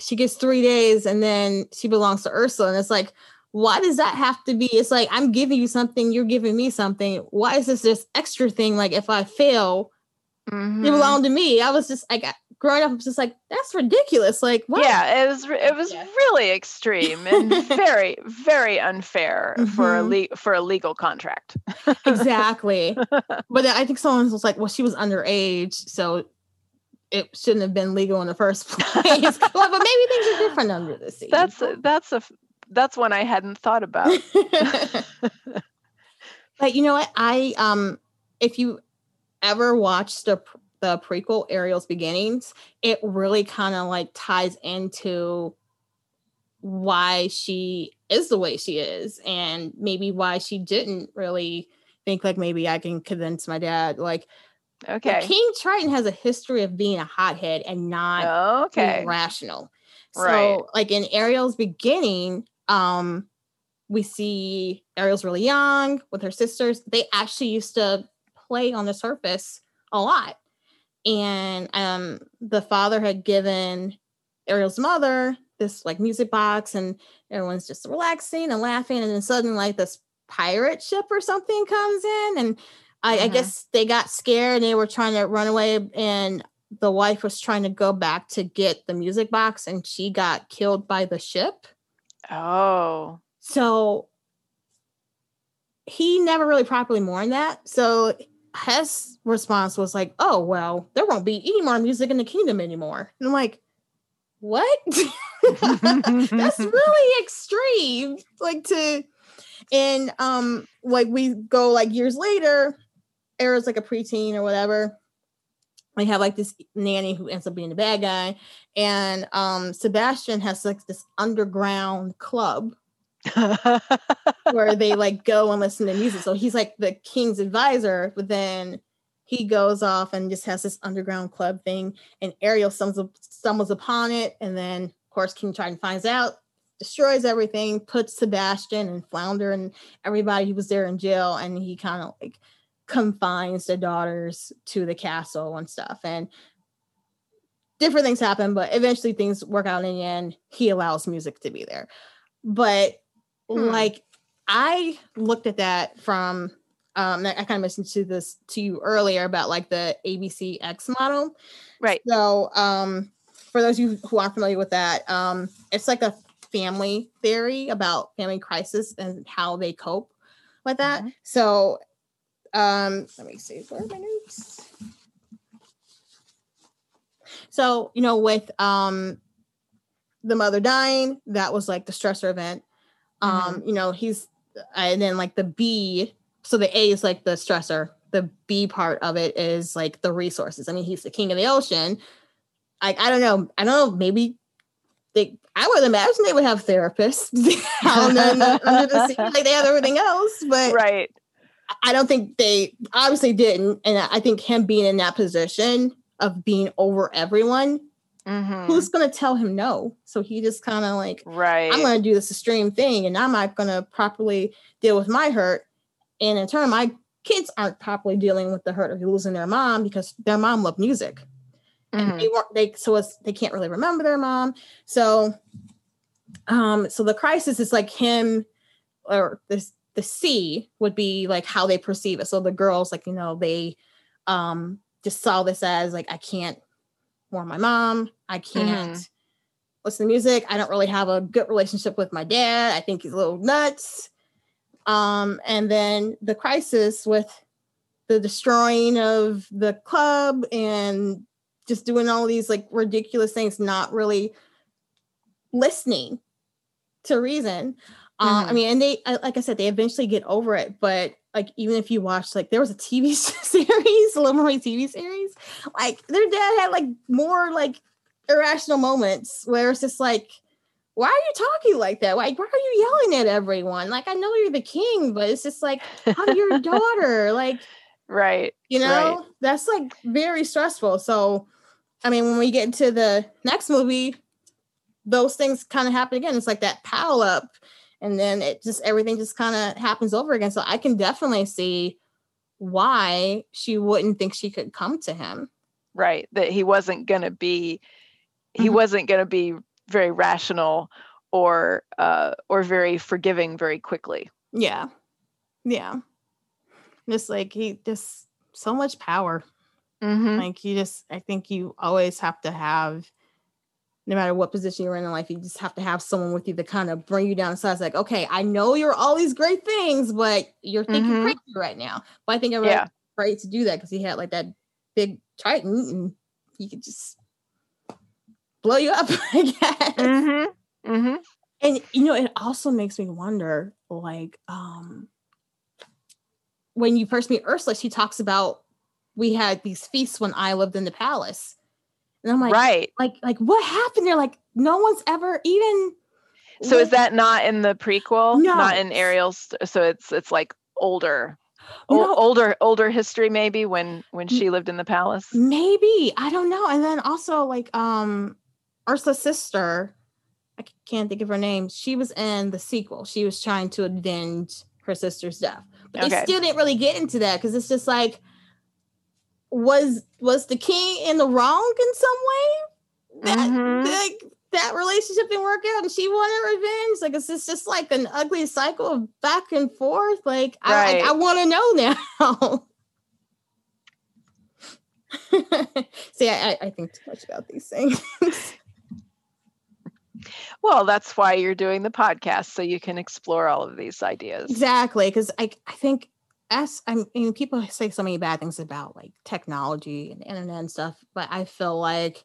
she gets three days and then she belongs to Ursula. And it's like, why does that have to be? It's like, I'm giving you something, you're giving me something. Why is this this extra thing? Like, if I fail, mm-hmm. you belong to me. I was just like, growing up, I was just like, that's ridiculous. Like, what? Yeah, it was, it was yeah. really extreme and very, very unfair mm-hmm. for a le- for a legal contract. exactly. But I think someone was like, well, she was underage, so it shouldn't have been legal in the first place. well, but maybe things are different under the sea. That's a, that's a that's one I hadn't thought about. but you know what? I um, if you ever watched the the prequel Ariel's Beginnings, it really kind of like ties into why she is the way she is and maybe why she didn't really think like maybe I can convince my dad like okay. King Triton has a history of being a hothead and not okay. rational. Right. so like in Ariel's beginning um we see Ariel's really young with her sisters. They actually used to play on the surface a lot and um the father had given Ariel's mother this like music box and everyone's just relaxing and laughing and then suddenly like this pirate ship or something comes in and I, mm-hmm. I guess they got scared and they were trying to run away and the wife was trying to go back to get the music box and she got killed by the ship. Oh. So he never really properly mourned that. So his response was like, "Oh well, there won't be any more music in the kingdom anymore." And I'm like, "What?" That's really extreme. Like to and um like we go like years later, Era's like a preteen or whatever. We have like this nanny who ends up being the bad guy, and um Sebastian has like this underground club where they like go and listen to music. So he's like the king's advisor, but then he goes off and just has this underground club thing, and Ariel stumbles, stumbles upon it, and then of course King Triton finds out, destroys everything, puts Sebastian and Flounder and everybody who was there in jail, and he kind of like confines the daughters to the castle and stuff. And different things happen, but eventually things work out in the end. He allows music to be there. But hmm. like I looked at that from um I kind of mentioned to this to you earlier about like the ABC X model. Right. So um for those of you who aren't familiar with that, um it's like a family theory about family crisis and how they cope with that. Mm-hmm. So um let me see where are my notes. So, you know, with um the mother dying, that was like the stressor event. Um, mm-hmm. you know, he's and then like the B, so the A is like the stressor. The B part of it is like the resources. I mean, he's the king of the ocean. Like I don't know. I don't know. Maybe they I would imagine they would have therapists down the, under the sea like they have everything else, but right. I don't think they obviously didn't. And I think him being in that position of being over everyone, mm-hmm. who's going to tell him no? So he just kind of like, right, I'm going to do this extreme thing and I'm not going to properly deal with my hurt. And in turn, my kids aren't properly dealing with the hurt of losing their mom because their mom loved music. Mm-hmm. And they weren't, they, so it's, they can't really remember their mom. So, um, so the crisis is like him or this, the C would be like how they perceive it. So the girls, like, you know, they, um, just saw this as like I can't warn my mom. I can't mm. listen to music. I don't really have a good relationship with my dad. I think he's a little nuts. Um, and then the crisis with the destroying of the club and just doing all these like ridiculous things, not really listening to reason. Mm. Uh, I mm-hmm. mean, and they, like I said, they eventually get over it, but like even if you watch like there was a TV series, a Little Mermaid TV series, like their dad had like more like irrational moments where it's just like, why are you talking like that? Like, why are you yelling at everyone? Like, I know you're the king, but it's just like, I'm your daughter. Like, right. You know, right. that's like very stressful. So, I mean, when we get into the next movie, those things kind of happen again. It's like that pile up and then it just everything just kind of happens over again. So i can definitely see why she wouldn't think she could come to him. Right that he wasn't going to be he mm-hmm. wasn't going to be very rational or uh or very forgiving very quickly. Yeah yeah. Just like he just so much power. Mm-hmm. like you just i think you always have to have no matter what position you're in in life, you just have to have someone with you to kind of bring you down. So I was like, okay, I know you're all these great things, but you're thinking mm-hmm. crazy right now. But I think I'm yeah. right to do that because he had like that big trident and he could just blow you up, I guess. Mm-hmm. Mm-hmm. And you know, it also makes me wonder, like, um, when you first meet Ursula, she talks about we had these feasts when I lived in the palace. And I'm like, right. Like, like what happened there? Like, no one's ever even. So is that not in the prequel? No. Not in Ariel's. So it's it's like older, no. older older history maybe when when she lived in the palace. Maybe I don't know. And then also like um Ursula's sister, I can't think of her name. She was in the sequel. She was trying to avenge her sister's death, but okay. they still didn't really get into that because it's just like was was the king in the wrong in some way? That mm-hmm. like, that relationship didn't work out and she wanted revenge. Like it's just, just like an ugly cycle of back and forth. Like right. I, I, I want to know now. See, I, I think too much about these things. well, that's why you're doing the podcast, so you can explore all of these ideas. Exactly, because I, I think as I mean, people say so many bad things about like technology and internet and stuff, but I feel like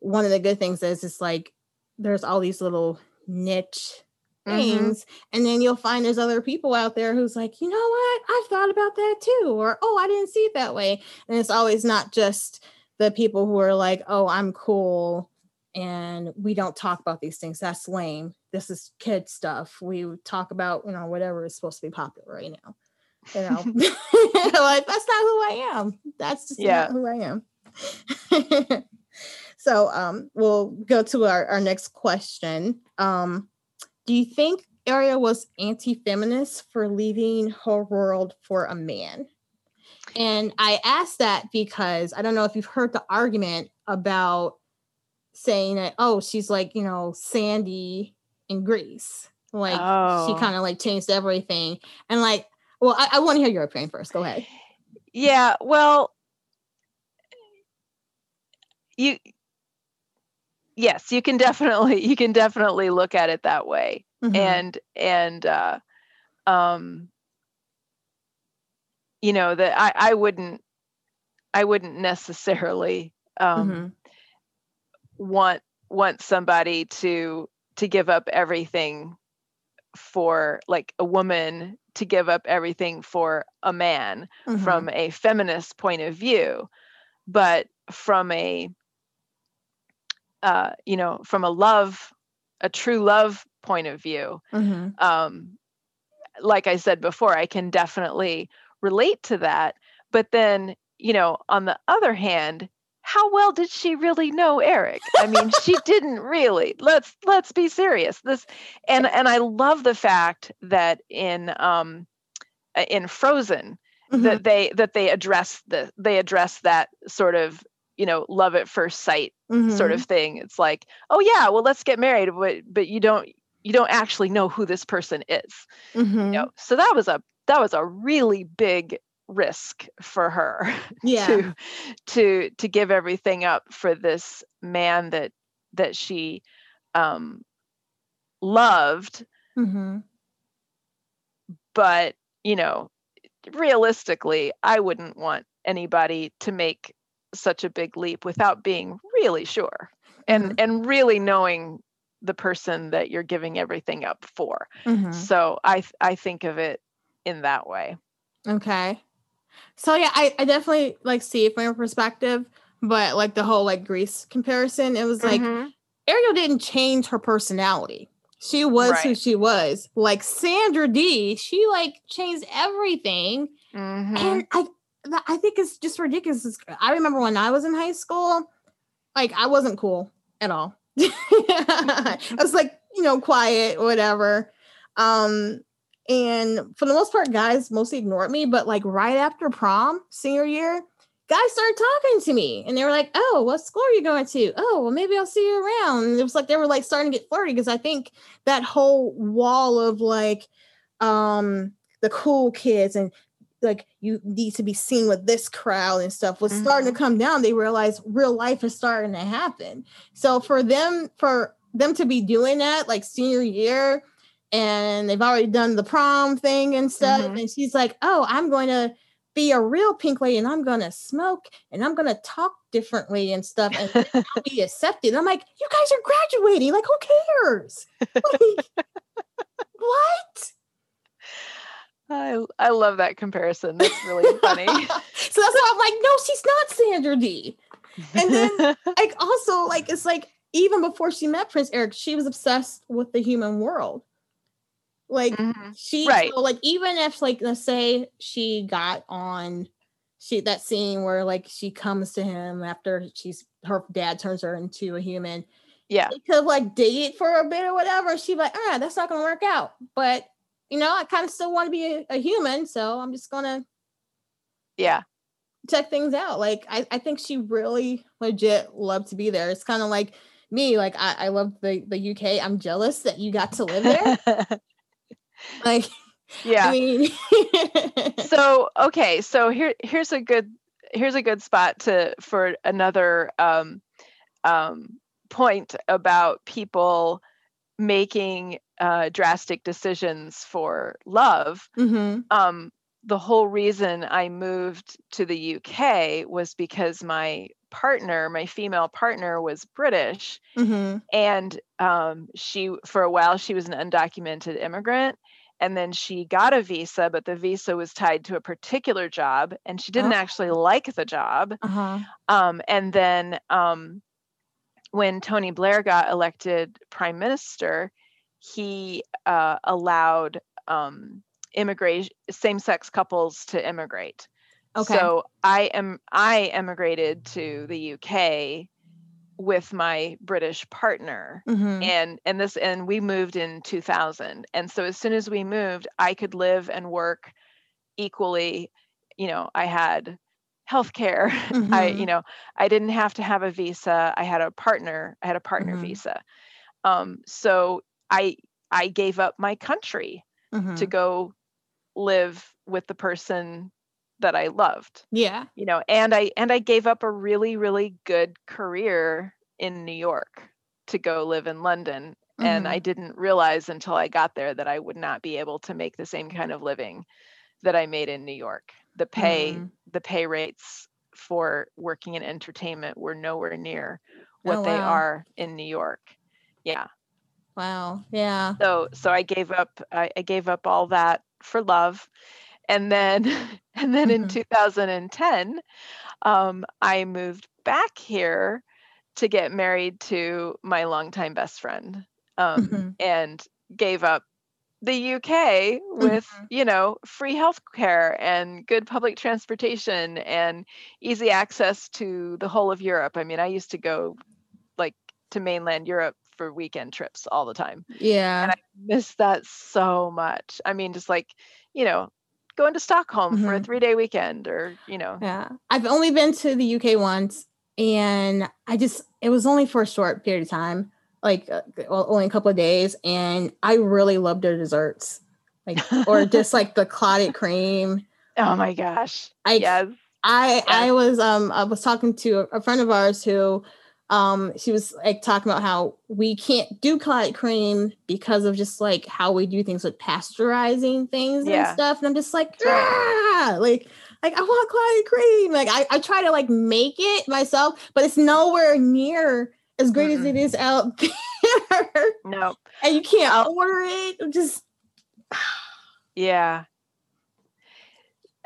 one of the good things is it's like there's all these little niche Mhm. things and then you'll find there's other people out there who's like you know what i've thought about that too or oh i didn't see it that way and it's always not just the people who are like oh i'm cool and we don't talk about these things that's lame this is kid stuff we talk about you know whatever is supposed to be popular right now you know like that's not who i am that's just Yeah. not who i am so um we'll go to our, our next question um do you think Ariel was anti-feminist for leaving her world for a man? And I asked that because I don't know if you've heard the argument about saying that, oh, she's like, you know, Sandy in Grease. Like Oh. she kind of like changed everything. And like, well, I, I want to hear your opinion first. Go ahead. Yeah, well, you yes, you can definitely you can definitely look at it that way. Mhm. And and uh um you know that I I wouldn't I wouldn't necessarily um Mhm. want want somebody to to give up everything for like a woman to give up everything for a man Mhm. from a feminist point of view but from a uh you know from a love a true love point of view Mhm. um like i said before i can definitely relate to that but then you know on the other hand how well did she really know eric? I mean she didn't really. Let's let's be serious. This and and i love the fact that in um uh, in frozen Mhm. that they that they address the they address that sort of you know love at first sight sort Mhm. of thing. It's like oh yeah well let's get married but but you don't you don't actually know who this person is. Mhm. you know? So that was a that was a really big risk for her Yeah. to to to give everything up for this man that that she um loved mm-hmm. but you know realistically i wouldn't want anybody to make such a big leap without being really sure and Mhm. and really knowing the person that you're giving everything up for Mhm. so i i think of it in that way Okay. So yeah, I, I definitely like see it from your perspective, but like the whole like Grease comparison, it was like Mhm. Ariel didn't change her personality. She was who she was. Like Sandra Dee, she like changed everything. Mhm. And I I think it's just ridiculous. I remember when I was in high school, like I wasn't cool at all. I was like, you know, quiet, whatever. Um, and for the most part, guys mostly ignored me. But like right after prom, senior year, guys started talking to me and they were like, Oh, what school are you going to? Oh, well, maybe I'll see you around. And it was like they were like starting to get flirty because I think that whole wall of like um the cool kids and like you need to be seen with this crowd and stuff was starting to come down. They realized real life is starting to happen. So for them, for them to be doing that like senior year, and they've already done the prom thing and stuff, Mhm. and she's like, "Oh, I'm going to be a real pink lady, and I'm going to smoke, and I'm going to talk differently and stuff, and I'll be accepted." I'm like, "You guys are graduating. Like, who cares? Like, what?" I I love that comparison. That's really funny. so that's why I'm like, no, she's not Sandra Dee. And then like also like it's like even before she met Prince Eric, she was obsessed with the human world. Like Mhm. she Right. so like even if like let's say she got on she that scene where like she comes to him after she's her dad turns her into a human. yeah. They could like date for a bit or whatever. She'd be like, all right, that's not gonna work out. But you know, I kind of still want to be a, a human, so I'm just gonna Yeah. check things out. Like I, I think she really legit loved to be there. It's kind of like me. Like I, I love the the UK. I'm jealous that you got to live there. like yeah. I mean, so okay so here here's a good here's a good spot to for another um um point about people making uh drastic decisions for love Mhm. um the whole reason I moved to the UK was because my partner, my female partner, was British, Mm-hmm. and um, she for a while she was an undocumented immigrant, and then she got a visa, but the visa was tied to a particular job, and she didn't Oh. actually like the job. Uh-huh. Um, and then um, when Tony Blair got elected prime minister, he uh, allowed um, immigration same-sex couples to immigrate. Okay. So I am I emigrated to the UK with my British partner Mhm. and and this and we moved in 2000 and so as soon as we moved I could live and work equally you know I had health care I Mhm. you know I didn't have to have a visa I had a partner I had a partner Mhm. visa um so I I gave up my country to Mhm. go live with the person that I loved Yeah. you know and i and i gave up a really really good career in new york to go live in london and i Mhm. didn't realize until i got there that i would not be able to make the same kind of living that i made in new york the pay Mhm. the pay rates for working in entertainment were nowhere near what Oh, they are in new york yeah Wow. Yeah. so so i gave up I, I gave up all that for love and then and then in Mhm. 2010 um, i moved back here to get married to my longtime best friend um, Mhm. and gave up the uk with Mhm. you know free health care and good public transportation and easy access to the whole of europe i mean i used to go like to mainland europe for weekend trips all the time Yeah. and I miss that so much. I mean, just like, you know, going to Stockholm for a Mhm. three day weekend or, you know, Yeah. I've only been to the UK once and I just it was only for a short period of time, like uh, well, only a couple of days and I really loved their desserts. Like or just like the clotted cream. oh my gosh. I yes. I I was um I was talking to a friend of ours who um she was like talking about how we can't do clotted cream because of just like how we do things with pasteurizing things Yeah. and stuff. And I'm just like, ah, like like I want clotted cream. Like I, I try to like make it myself, but it's nowhere near as great as Mm-mm. it is out there. No. and you can't order. It Just Yeah.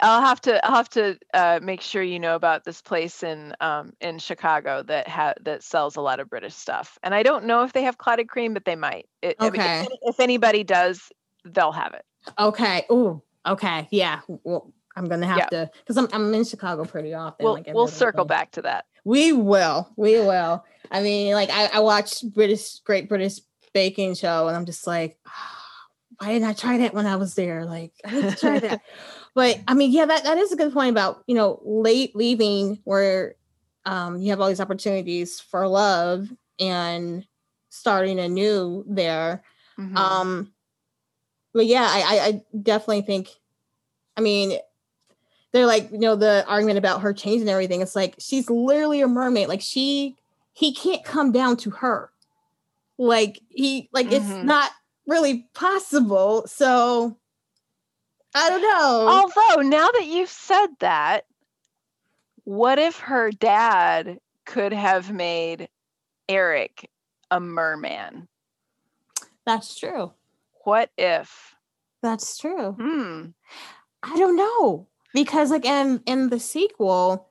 I'll have to I'll have to uh, make sure you know about this place in um, in Chicago that ha- that sells a lot of British stuff. And I don't know if they have clotted cream, but they might. It, I mean, if Okay. if anybody does, they'll have it. okay. Oh, okay. Yeah. Well, I'm gonna have to because I'm I'm in Chicago pretty often. We'll like, we'll circle back to that. We will. We will. I mean, like I, I watched British Great British Baking Show, and I'm just like, "Ah, why didn't I try that when I was there? Like, I need to try that. but I mean, yeah, that, that is a good point about you know late leaving where um, you have all these opportunities for love and starting anew there. Mhm. Um, but yeah, I, I, I definitely think. I mean, they're like you know the argument about her changing everything. It's like she's literally a mermaid. Like she, he can't come down to her. Like he, like it's Mhm. not really possible. So I don't know. Although now that you've said that, what if her dad could have made Eric a merman? That's true. What if? That's true. Hmm. I don't know because like in in the sequel,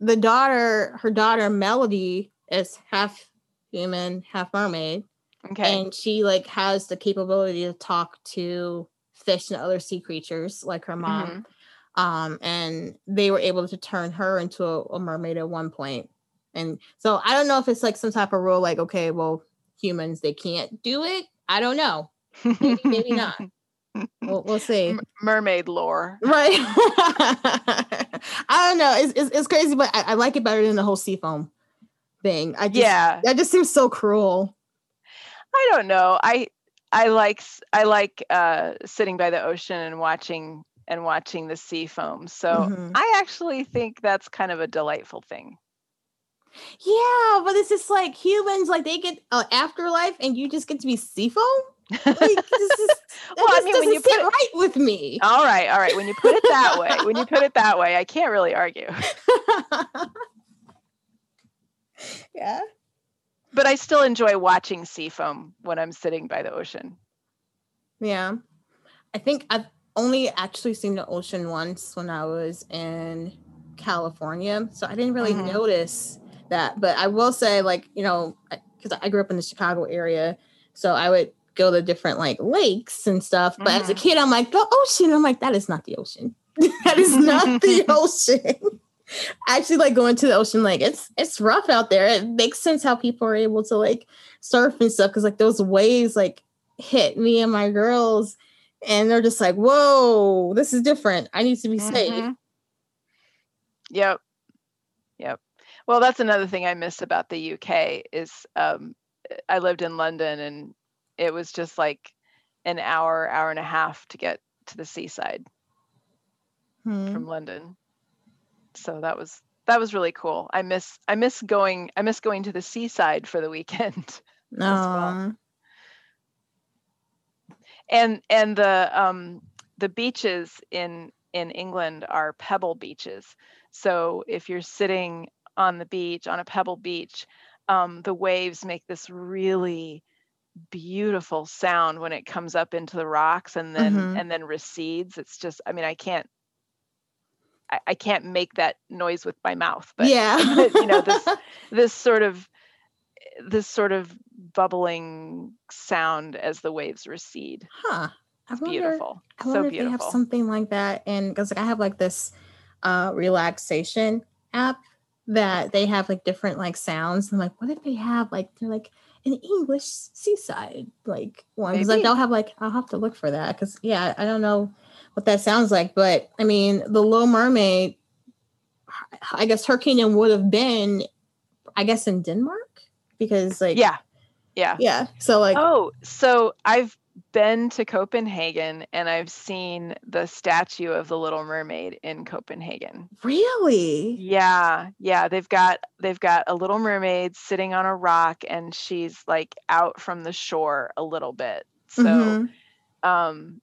the daughter, her daughter Melody is half human, half mermaid, Okay. and she like has the capability to talk to fish and other sea creatures like her mom. Mhm. Um, and they were able to turn her into a, a mermaid at one point. And so I don't know if it's like some type of rule, like okay, well, humans they can't do it. I don't know. Maybe, maybe not. We'll, we'll see. M- mermaid lore. Right. I don't know. It's, it's, it's crazy, but I, I like it better than the whole seafoam thing. I just, Yeah. that just seems so cruel. I don't know. I I like I like uh, sitting by the ocean and watching and watching the sea foam. So Mhm. I actually think that's kind of a delightful thing. Yeah, but it's just like humans, like they get an afterlife and you just get to be seafoam. Like, this is, Well, I mean, when you put it- right with me. all right, all right. When you put it that way, when you put it that way, I can't really argue. yeah. But I still enjoy watching sea foam when I'm sitting by the ocean. Yeah. I think I've only actually seen the ocean once when I was in California. So I didn't really Mhm. notice that. But I will say, like, you know, because I grew up in the Chicago area. So I would go to different like lakes and stuff. But as a Mhm. kid, I'm like, the ocean. I'm like, that is not the ocean. that is not the ocean. Actually, like going to the ocean, like it's it's rough out there. It makes sense how people are able to like surf and stuff because like those waves like hit me and my girls and they're just like whoa this is different i need to be safe Mhm. Yep. Yep. Well, that's another thing I miss about the UK is um, I lived in London and it was just like an hour, hour and a half to get to the seaside Hmm. from London. So that was that was really cool. I miss I miss going I miss going to the seaside for the weekend. well. Um, and and the um the beaches in in England are pebble beaches. So if you're sitting on the beach on a pebble beach, um, the waves make this really beautiful sound when it comes up into the rocks and then Mhm. and then recedes. It's just I mean I can't I, I can't make that noise with my mouth, but yeah. you know, this- this sort of this sort of bubbling sound as the waves recede. huh. I wonder, beautiful. I so wonder if they have something like that and because like i have like this uh relaxation app that they have like different like sounds. I'm like what if they have like they're like an english seaside like one? Because like they'll have like i'll have to look for that because yeah i don't know what that sounds like but i mean the little mermaid i guess her kingdom would have been i guess in denmark because like yeah. Yeah. yeah so like Oh, so I've been to Copenhagen and I've seen the statue of the Little Mermaid in Copenhagen. really Yeah, yeah, they've got they've got a little mermaid sitting on a rock and she's like out from the shore a little bit. So, Mhm. um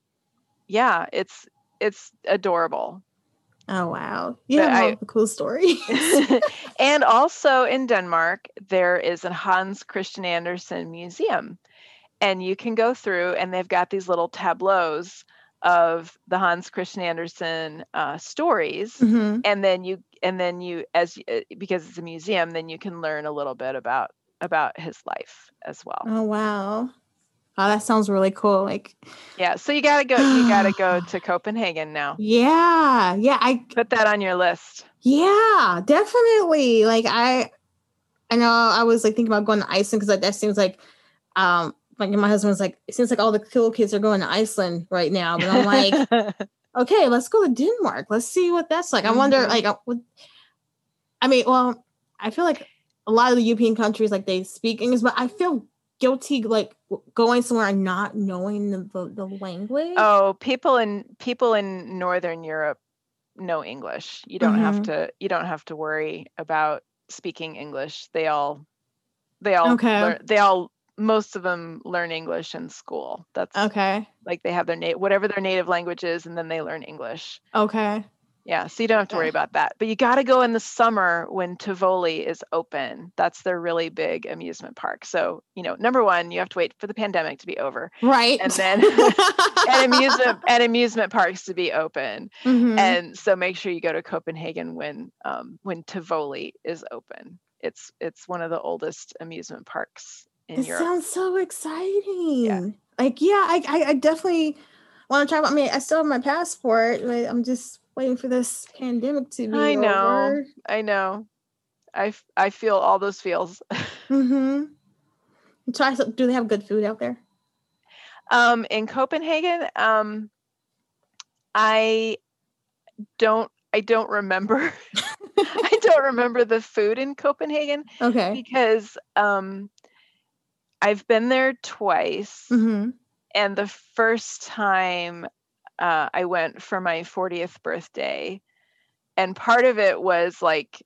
yeah, it's it's adorable. oh wow yeah I- all the cool story and also in Denmark, there is a Hans Christian Andersen museum. And you can go through, and they've got these little tableaus of the Hans Christian Andersen uh, stories. Mhm. And then you, and then you, as uh, because it's a museum, then you can learn a little bit about about his life as well. Oh wow. Oh, that sounds really cool. Like, Yeah. So you gotta go. You gotta go to Copenhagen now. yeah, yeah, I Put that on your list. yeah, definitely. Like I I know I was like thinking about going to Iceland because like that seems like um like my husband's like it seems like all the cool kids are going to Iceland right now. But I'm like, okay, let's go to Denmark. Let's see what that's like. I wonder, Mhm. like, uh, what, I mean, well, I feel like a lot of the European countries, like, they speak English, but I feel guilty, like, going somewhere and not knowing the, the, the language. Oh, people in people in Northern Europe know English. You don't have Mhm. to you don't have to worry about speaking English. They all they all Okay. learn, they all most of them learn English in school. That's Okay. like they have their native whatever their native language is and then they learn English. Okay. Yeah, so you don't have to worry about that. But you got to go in the summer when Tivoli is open. That's their really big amusement park. So, you know, number 1, you have to wait for the pandemic to be over Right. and then and amusement and amusement parks to be open. Mhm. And so make sure you go to Copenhagen when um, when Tivoli is open. It's it's one of the oldest amusement parks in it Europe. sounds so exciting. Yeah. Like, yeah, I, I, I definitely want to try. I mean, I still have my passport, but I'm just waiting for this pandemic to be I know. over. I know. I, f- I feel all those feels. Mm-hmm. Try some, do they have good food out there? um, in Copenhagen, um, I don't I don't remember I don't remember the food in Copenhagen Okay. because um, I've been there twice. Mm-hmm. and the first time uh, I went for my 40th birthday, and part of it was like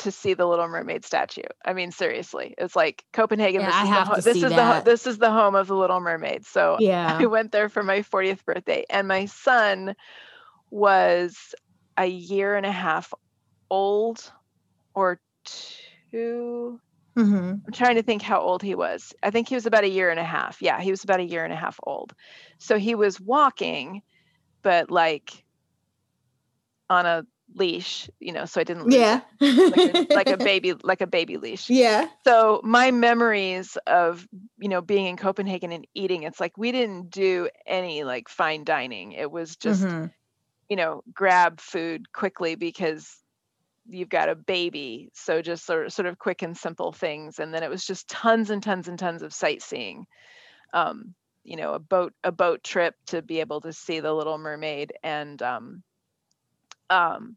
to see the Little Mermaid statue. I mean, seriously, it's like Copenhagen. Yeah, this I is, have the, ho- to this see is the that. ho- this is the home of the Little Mermaid. So Yeah. I went there for my 40th birthday, and my son was a year and a half old, or two. Hmm I'm trying to think how old he was. I think he was about a year and a half. Yeah, he was about a year and a half old. So he was walking, but like on a leash, you know, so I didn't Yeah. like a, like a baby like a baby leash. Yeah. So my memories of, you know, being in Copenhagen and eating, it's like we didn't do any like fine dining. It was just, Mhm. you know, grab food quickly because you've got a baby. So just sort of, sort of quick and simple things. And then it was just tons and tons and tons of sightseeing. Um, you know, a boat a boat trip to be able to see the Little Mermaid and um, um,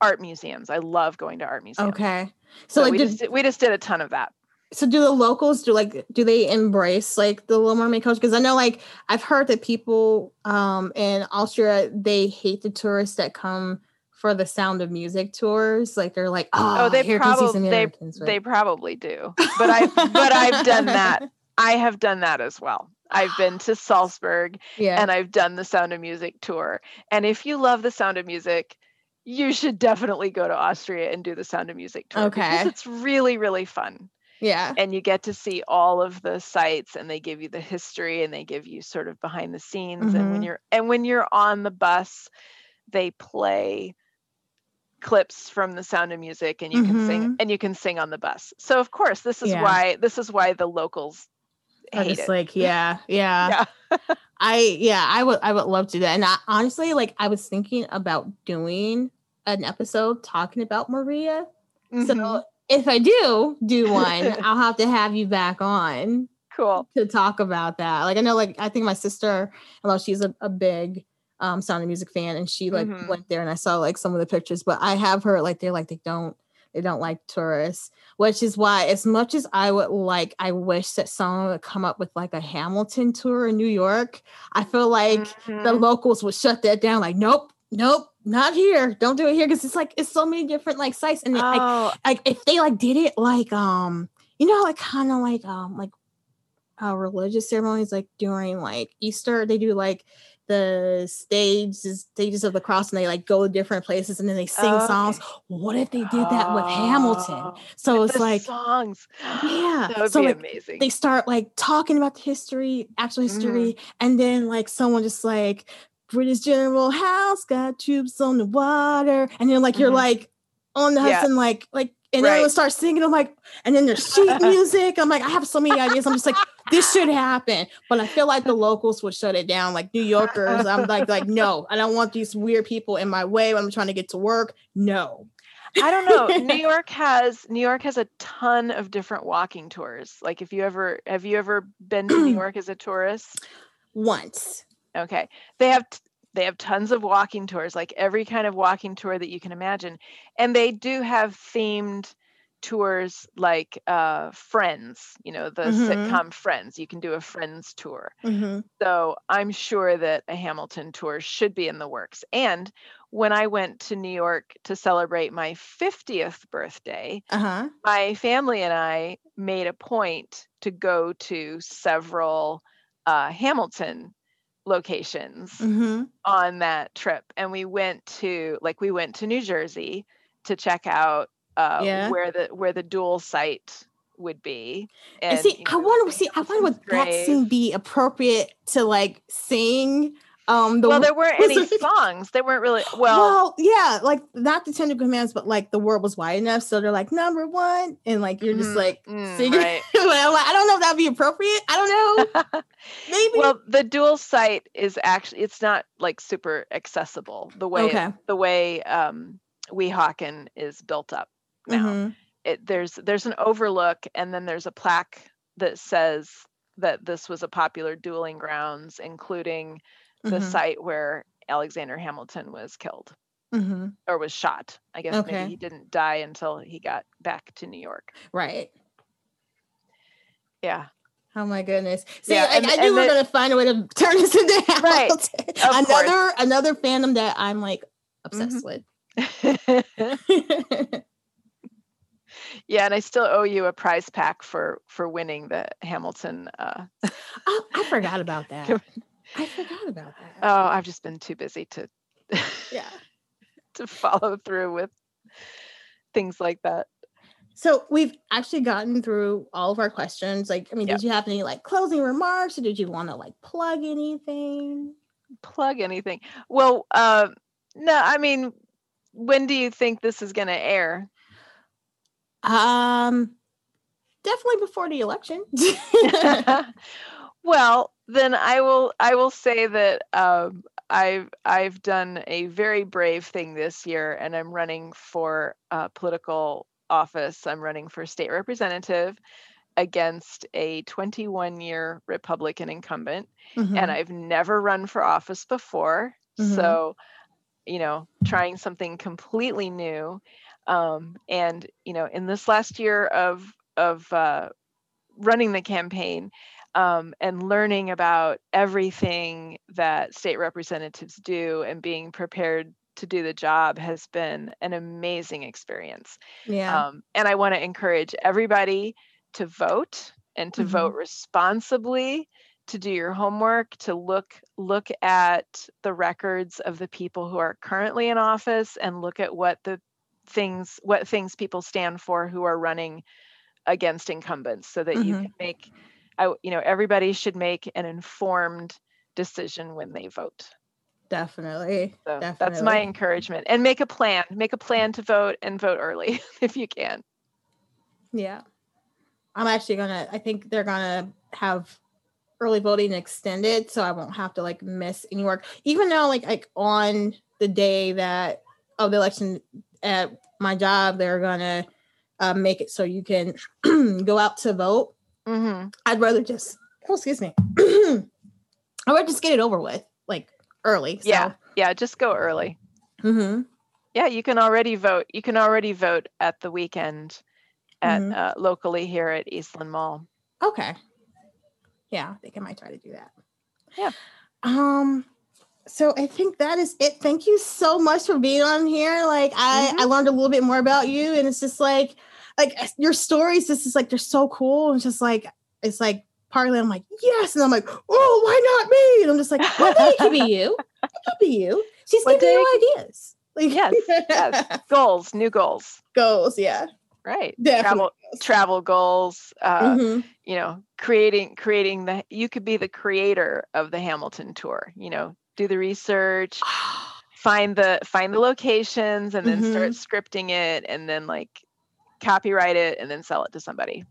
art museums. I love going to art museums. Okay. So, So, like, we did, just did- we just did a ton of that. so do the locals do like do they embrace like the Little Mermaid culture? Because I know like I've heard that people um in Austria they hate the tourists that come for the Sound of Music tours. Like they're like, oh, Oh, they probably they, they probably do. But I but I've done that. I have done that as well. I've been to Salzburg yeah. and I've done the Sound of Music tour. And if you love the Sound of Music, you should definitely go to Austria and do the Sound of Music tour Okay. because it's really really fun. yeah. And you get to see all of the sites and they give you the history and they give you sort of behind the scenes and when Mhm. you're and when you're on the bus they play clips from the sound of music and you can sing Mhm. and you can sing on the bus. So of course this is Yeah. why this is why the locals hate just it. like, yeah, yeah. yeah. I yeah, I would I would love to do that. And I, honestly, like I was thinking about doing an episode talking about Maria. Mhm. So if I do do one, I'll have to have you back on cool. to talk about that. Like I know, like I think my sister, although she's a, a big um Sound of Music fan, and she like Mhm. went there, and I saw like some of the pictures. But I have heard like they're like they don't they don't like tourists, which is why as much as I would like, I wish that someone would come up with like a Hamilton tour in New York. I feel like the Mhm. locals would shut that down. Like, nope, nope, not here. Don't do it here because it's like it's so many different like sites, and it, like oh, like if they like did it like um you know like kind of like um like uh religious ceremonies like during like Easter they do like the stages stages of the cross and they like go to different places and then they sing Okay. songs. What if they did that with Hamilton? Oh, So it's like songs. yeah, That would so, be like, amazing. they start like talking about the history, actual Mm-hmm. history, and then like someone just like British General Howe's got troops on the water, and then like you're Mhm. like on the Yeah. Hudson, like like, and then Right. everyone starts singing. I'm like, and then there's sheet music. I'm like, I have so many ideas. I'm just like, this should happen, but I feel like the locals would shut it down. Like New Yorkers, I'm like, like no, I don't want these weird people in my way when I'm trying to get to work. No. I don't know. New York has New York has a ton of different walking tours. Like if you ever have you ever been to New York as a tourist? Once. Okay. They have t- they have tons of walking tours, like every kind of walking tour that you can imagine. And they do have themed tours like uh Friends, you know, the Mhm. sitcom Friends. You can do a Friends tour. hmm So I'm sure that a Hamilton tour should be in the works. And when I went to New York to celebrate my 50th birthday, Uh huh. my family and I made a point to go to several uh, Hamilton locations hmm on that trip. And we went to, like, we went to New Jersey to check out uh, Yeah. where the where the duel site would be. And, see, you I know, wonder, see, I wonder would that scene be appropriate to like sing? Um, the well, there weren't any songs. They weren't really well. well, yeah, like not the Ten Commandments, but like the word was wide enough, so they're like number one, and like you're just Mhm, like mm, singing. right. Like, I don't know if that'd be appropriate. I don't know. Maybe. well, the duel site is actually it's not like super accessible the way Okay. the way um, Weehawken is built up now. Mhm. It, there's there's an overlook, and then there's a plaque that says that this was a popular dueling grounds, including the Mhm. site where Alexander Hamilton was killed Mhm. or was shot. I guess Okay. maybe he didn't die until he got back to New York. Right. Yeah. Oh my goodness! See, Yeah, I, and- I knew we were gonna find a way to turn this into Right, Hamilton. course. another another fandom that I'm like obsessed Mhm. with. yeah, and I still owe you a prize pack for for winning the Hamilton. Uh... oh, I forgot about that. I forgot about that. Oh, I've just been too busy to yeah to follow through with things like that. So we've actually gotten through all of our questions. Like, I mean, Yeah. did you have any like closing remarks, or did you want to like plug anything? Plug anything. Well, uh, no, I mean, when do you think this is going to air? Um, definitely before the election. well, then I will I will say that um, I've I've done a very brave thing this year, and I'm running for uh, political office. I'm running for state representative against a 21 year Republican incumbent, Mhm. and I've never run for office before. Mhm. So, you know, trying something completely new. Um, and you know, in this last year of of uh, running the campaign um, and learning about everything that state representatives do and being prepared to do the job has been an amazing experience. yeah. Um, and I want to encourage everybody to vote and to Mhm. vote responsibly, to do your homework, to look look at the records of the people who are currently in office and look at what the things what things people stand for who are running against incumbents so that you Mhm. can make I, you know everybody should make an informed decision when they vote. definitely. So definitely. that's my encouragement. And make a plan. Make a plan to vote and vote early if you can. Yeah. I'm actually gonna I think they're gonna have early voting extended so I won't have to like miss any work. Even though like like on the day that of the election at my job, they're gonna uh, make it so you can go out to vote. hmm I'd rather just oh excuse me. I'd just get it over with, like early. So. Yeah. Yeah, just go early. hmm Yeah, you can already vote. You can already vote at the weekend at Mhm. uh, locally here at Eastland Mall. Okay. Yeah, I think I might try to do that. Yeah. Um so I think that is it. Thank you so much for being on here. Like I I learned a little bit more about you and it's just like like your stories this is like they're so cool. It's just like it's like partly I'm like, yes, and I'm like, oh, why not me? And I'm just like, day it could be you. It could be you. She's One giving you ideas. Like Yes, yes. Goals, new goals. goals, yeah. Right. Definitely. Travel travel goals, uh, Mhm. you know, creating creating the you could be the creator of the Hamilton tour, you know, do the research, find the find the locations and then start mm-hmm. scripting it and then like copyright it and then sell it to somebody.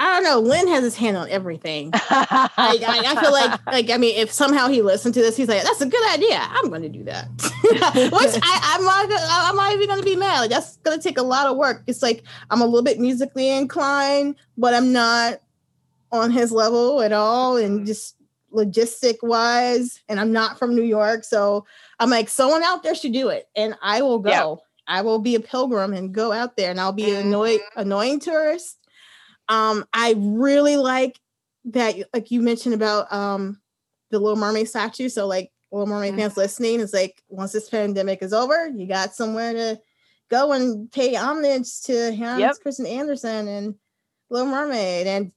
I don't know. Lin has his hand on everything. I, I, I feel like, like I mean, if somehow he listened to this, he's like, "That's a good idea. I'm going to do that." Which I, I'm not, I'm not even going to be mad. Like, that's going to take a lot of work. It's like I'm a little bit musically inclined, but I'm not on his level at all, and mm-hmm. just logistic wise. And I'm not from New York, so I'm like, someone out there should do it, and I will go. Yeah. I will be a pilgrim and go out there, and I'll be an annoying, annoying tourist. Um, I really like that, like you mentioned about um the Little Mermaid statue. So, like Little Mermaid fans listening, is like once this pandemic is over, you got somewhere to go and pay homage to Hans Yep. Christian Andersen and Little Mermaid, and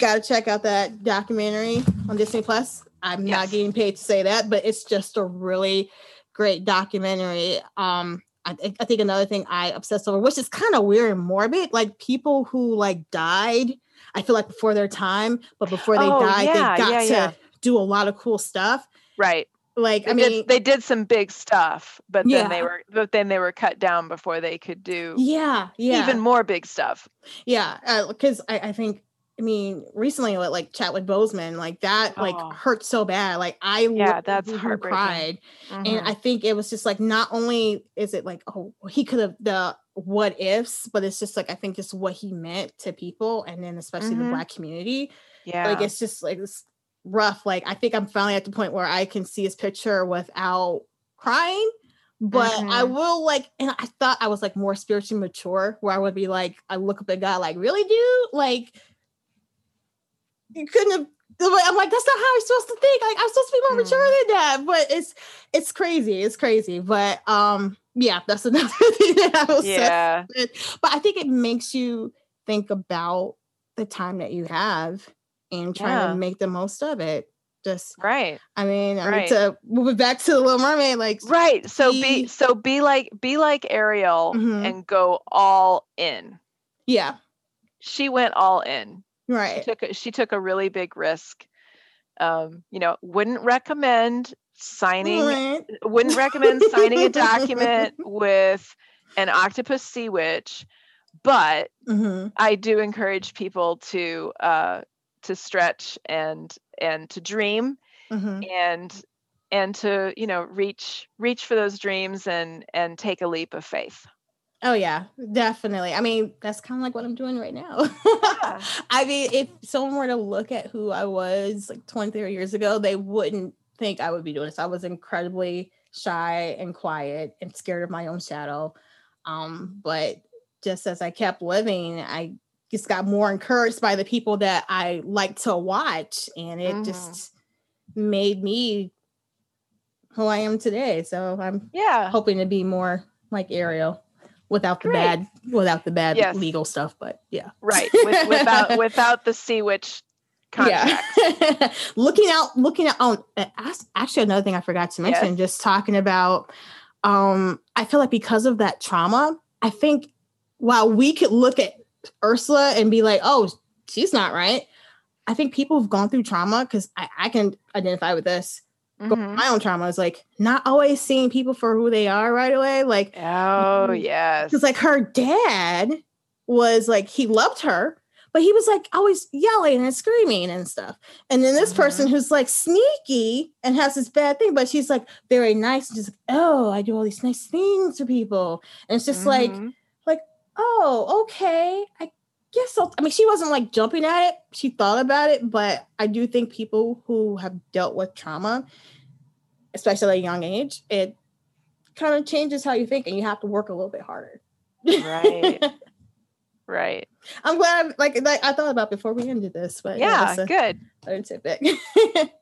got to check out that documentary on Disney Plus. I'm not getting paid to say that, but it's just a really great documentary. Um, I, think- I think another thing I obsess over, which is kind of weird and morbid, like people who like died. I feel like before their time, but before they Oh, died, yeah, they got yeah, to yeah. do a lot of cool stuff. Right. Like, They I mean, did they did some big stuff, but then they were but then they were cut down before they could do yeah, yeah, even more big stuff. yeah. Because I, I think, I mean, recently, with, like Chadwick Boseman, like that, like Oh. hurt so bad. Like I, Yeah, that's heartbreaking. cried. Mhm. and I think it was just like not only is it like oh he could have the what ifs, but it's just like I think just what he meant to people, and then especially the Mhm. black community. yeah. Like it's just like it's rough. Like I think I'm finally at the point where I can see his picture without crying. But I Mhm. will like, and I thought I was like more spiritually mature, where I would be like, I look up at God, like, really, dude? Like, you couldn't have I'm like, that's not how I'm supposed to think. Like, I'm supposed to be more mature mm. than that. But it's it's crazy. It's crazy. But um, yeah, that's another thing that I was yeah. But I think it makes you think about the time that you have and trying yeah. to make the most of it. Just right. I mean, right. I mean to move it back to the Little Mermaid, like right. So be, be so be like be like Ariel mm-hmm. and go all in. Yeah, she went all in. Right. She took a, she took a really big risk. Um, you know, wouldn't recommend signing right. wouldn't recommend signing a document with an octopus sea witch, but mm-hmm. I do encourage people to uh to stretch and and to dream mm-hmm. and and to you know reach reach for those dreams and and take a leap of faith Oh yeah, definitely. I mean, that's kind of like what I'm doing right now. yeah. I mean, if someone were to look at who I was like 23 years ago, they wouldn't think I would be doing this. I was incredibly shy and quiet and scared of my own shadow. Um, but just as I kept living, I just got more encouraged by the people that I like to watch, and it mm-hmm. just made me who I am today. So I'm yeah hoping to be more like Ariel without the Great. bad without the bad yes. legal stuff but yeah right With, without without the sea witch contracts. yeah looking out looking at oh actually another thing i forgot to mention yes. just talking about um i feel like because of that trauma i think while we could look at ursula and be like oh she's not right i think people who've gone through trauma because I, I can identify with this mm-hmm. my own trauma is like not always seeing people for who they are right away. Like, oh yes, because like her dad was like he loved her, but he was like always yelling and screaming and stuff. And then this mm-hmm. person who's like sneaky and has this bad thing, but she's like very nice and just like, oh, I do all these nice things for people. And it's just mm-hmm. like, like, oh, okay, I guess so. I mean, she wasn't like jumping at it. She thought about it, but I do think people who have dealt with trauma, especially at a young age, it kind of changes how you think, and you have to work a little bit harder. Right. right. I'm glad. I'm, like, like I thought about before we ended this, but yeah, yeah a, good. Other tidbit.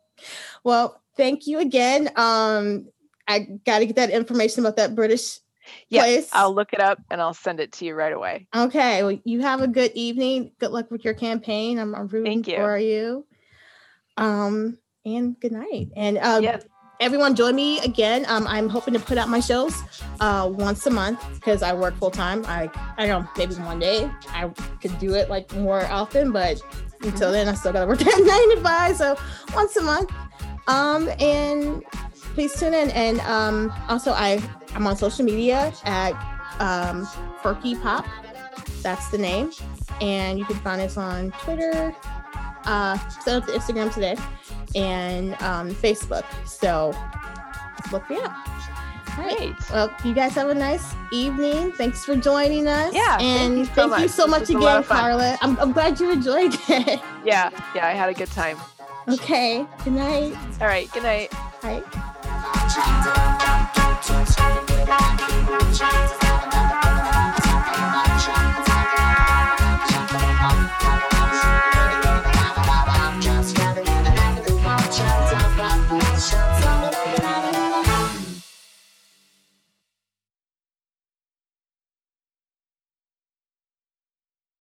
well, thank you again. Um, I got to get that information about that British yeah, place. I'll look it up and I'll send it to you right away. Okay. Well, you have a good evening. Good luck with your campaign. I'm, I'm rooting you. for you. Um, and good night. And um, yes. everyone, join me again. Um, I'm hoping to put out my shows uh, once a month because I work full time. I I don't know, maybe one day I could do it like more often, but until mm-hmm. then, I still gotta work at nine to five. So once a month. Um, and please tune in. And um, also, I I'm on social media at um, Ferky Pop. That's the name. And you can find us on Twitter, uh, set up the Instagram today, and um, Facebook. So look me up. All right. Well, you guys have a nice evening. Thanks for joining us. Yeah. And thank you so thank much, you so much again, Carla. I'm, I'm glad you enjoyed it. Yeah. Yeah. I had a good time. Okay. Good night. All right. Good night. Bye. Thank you.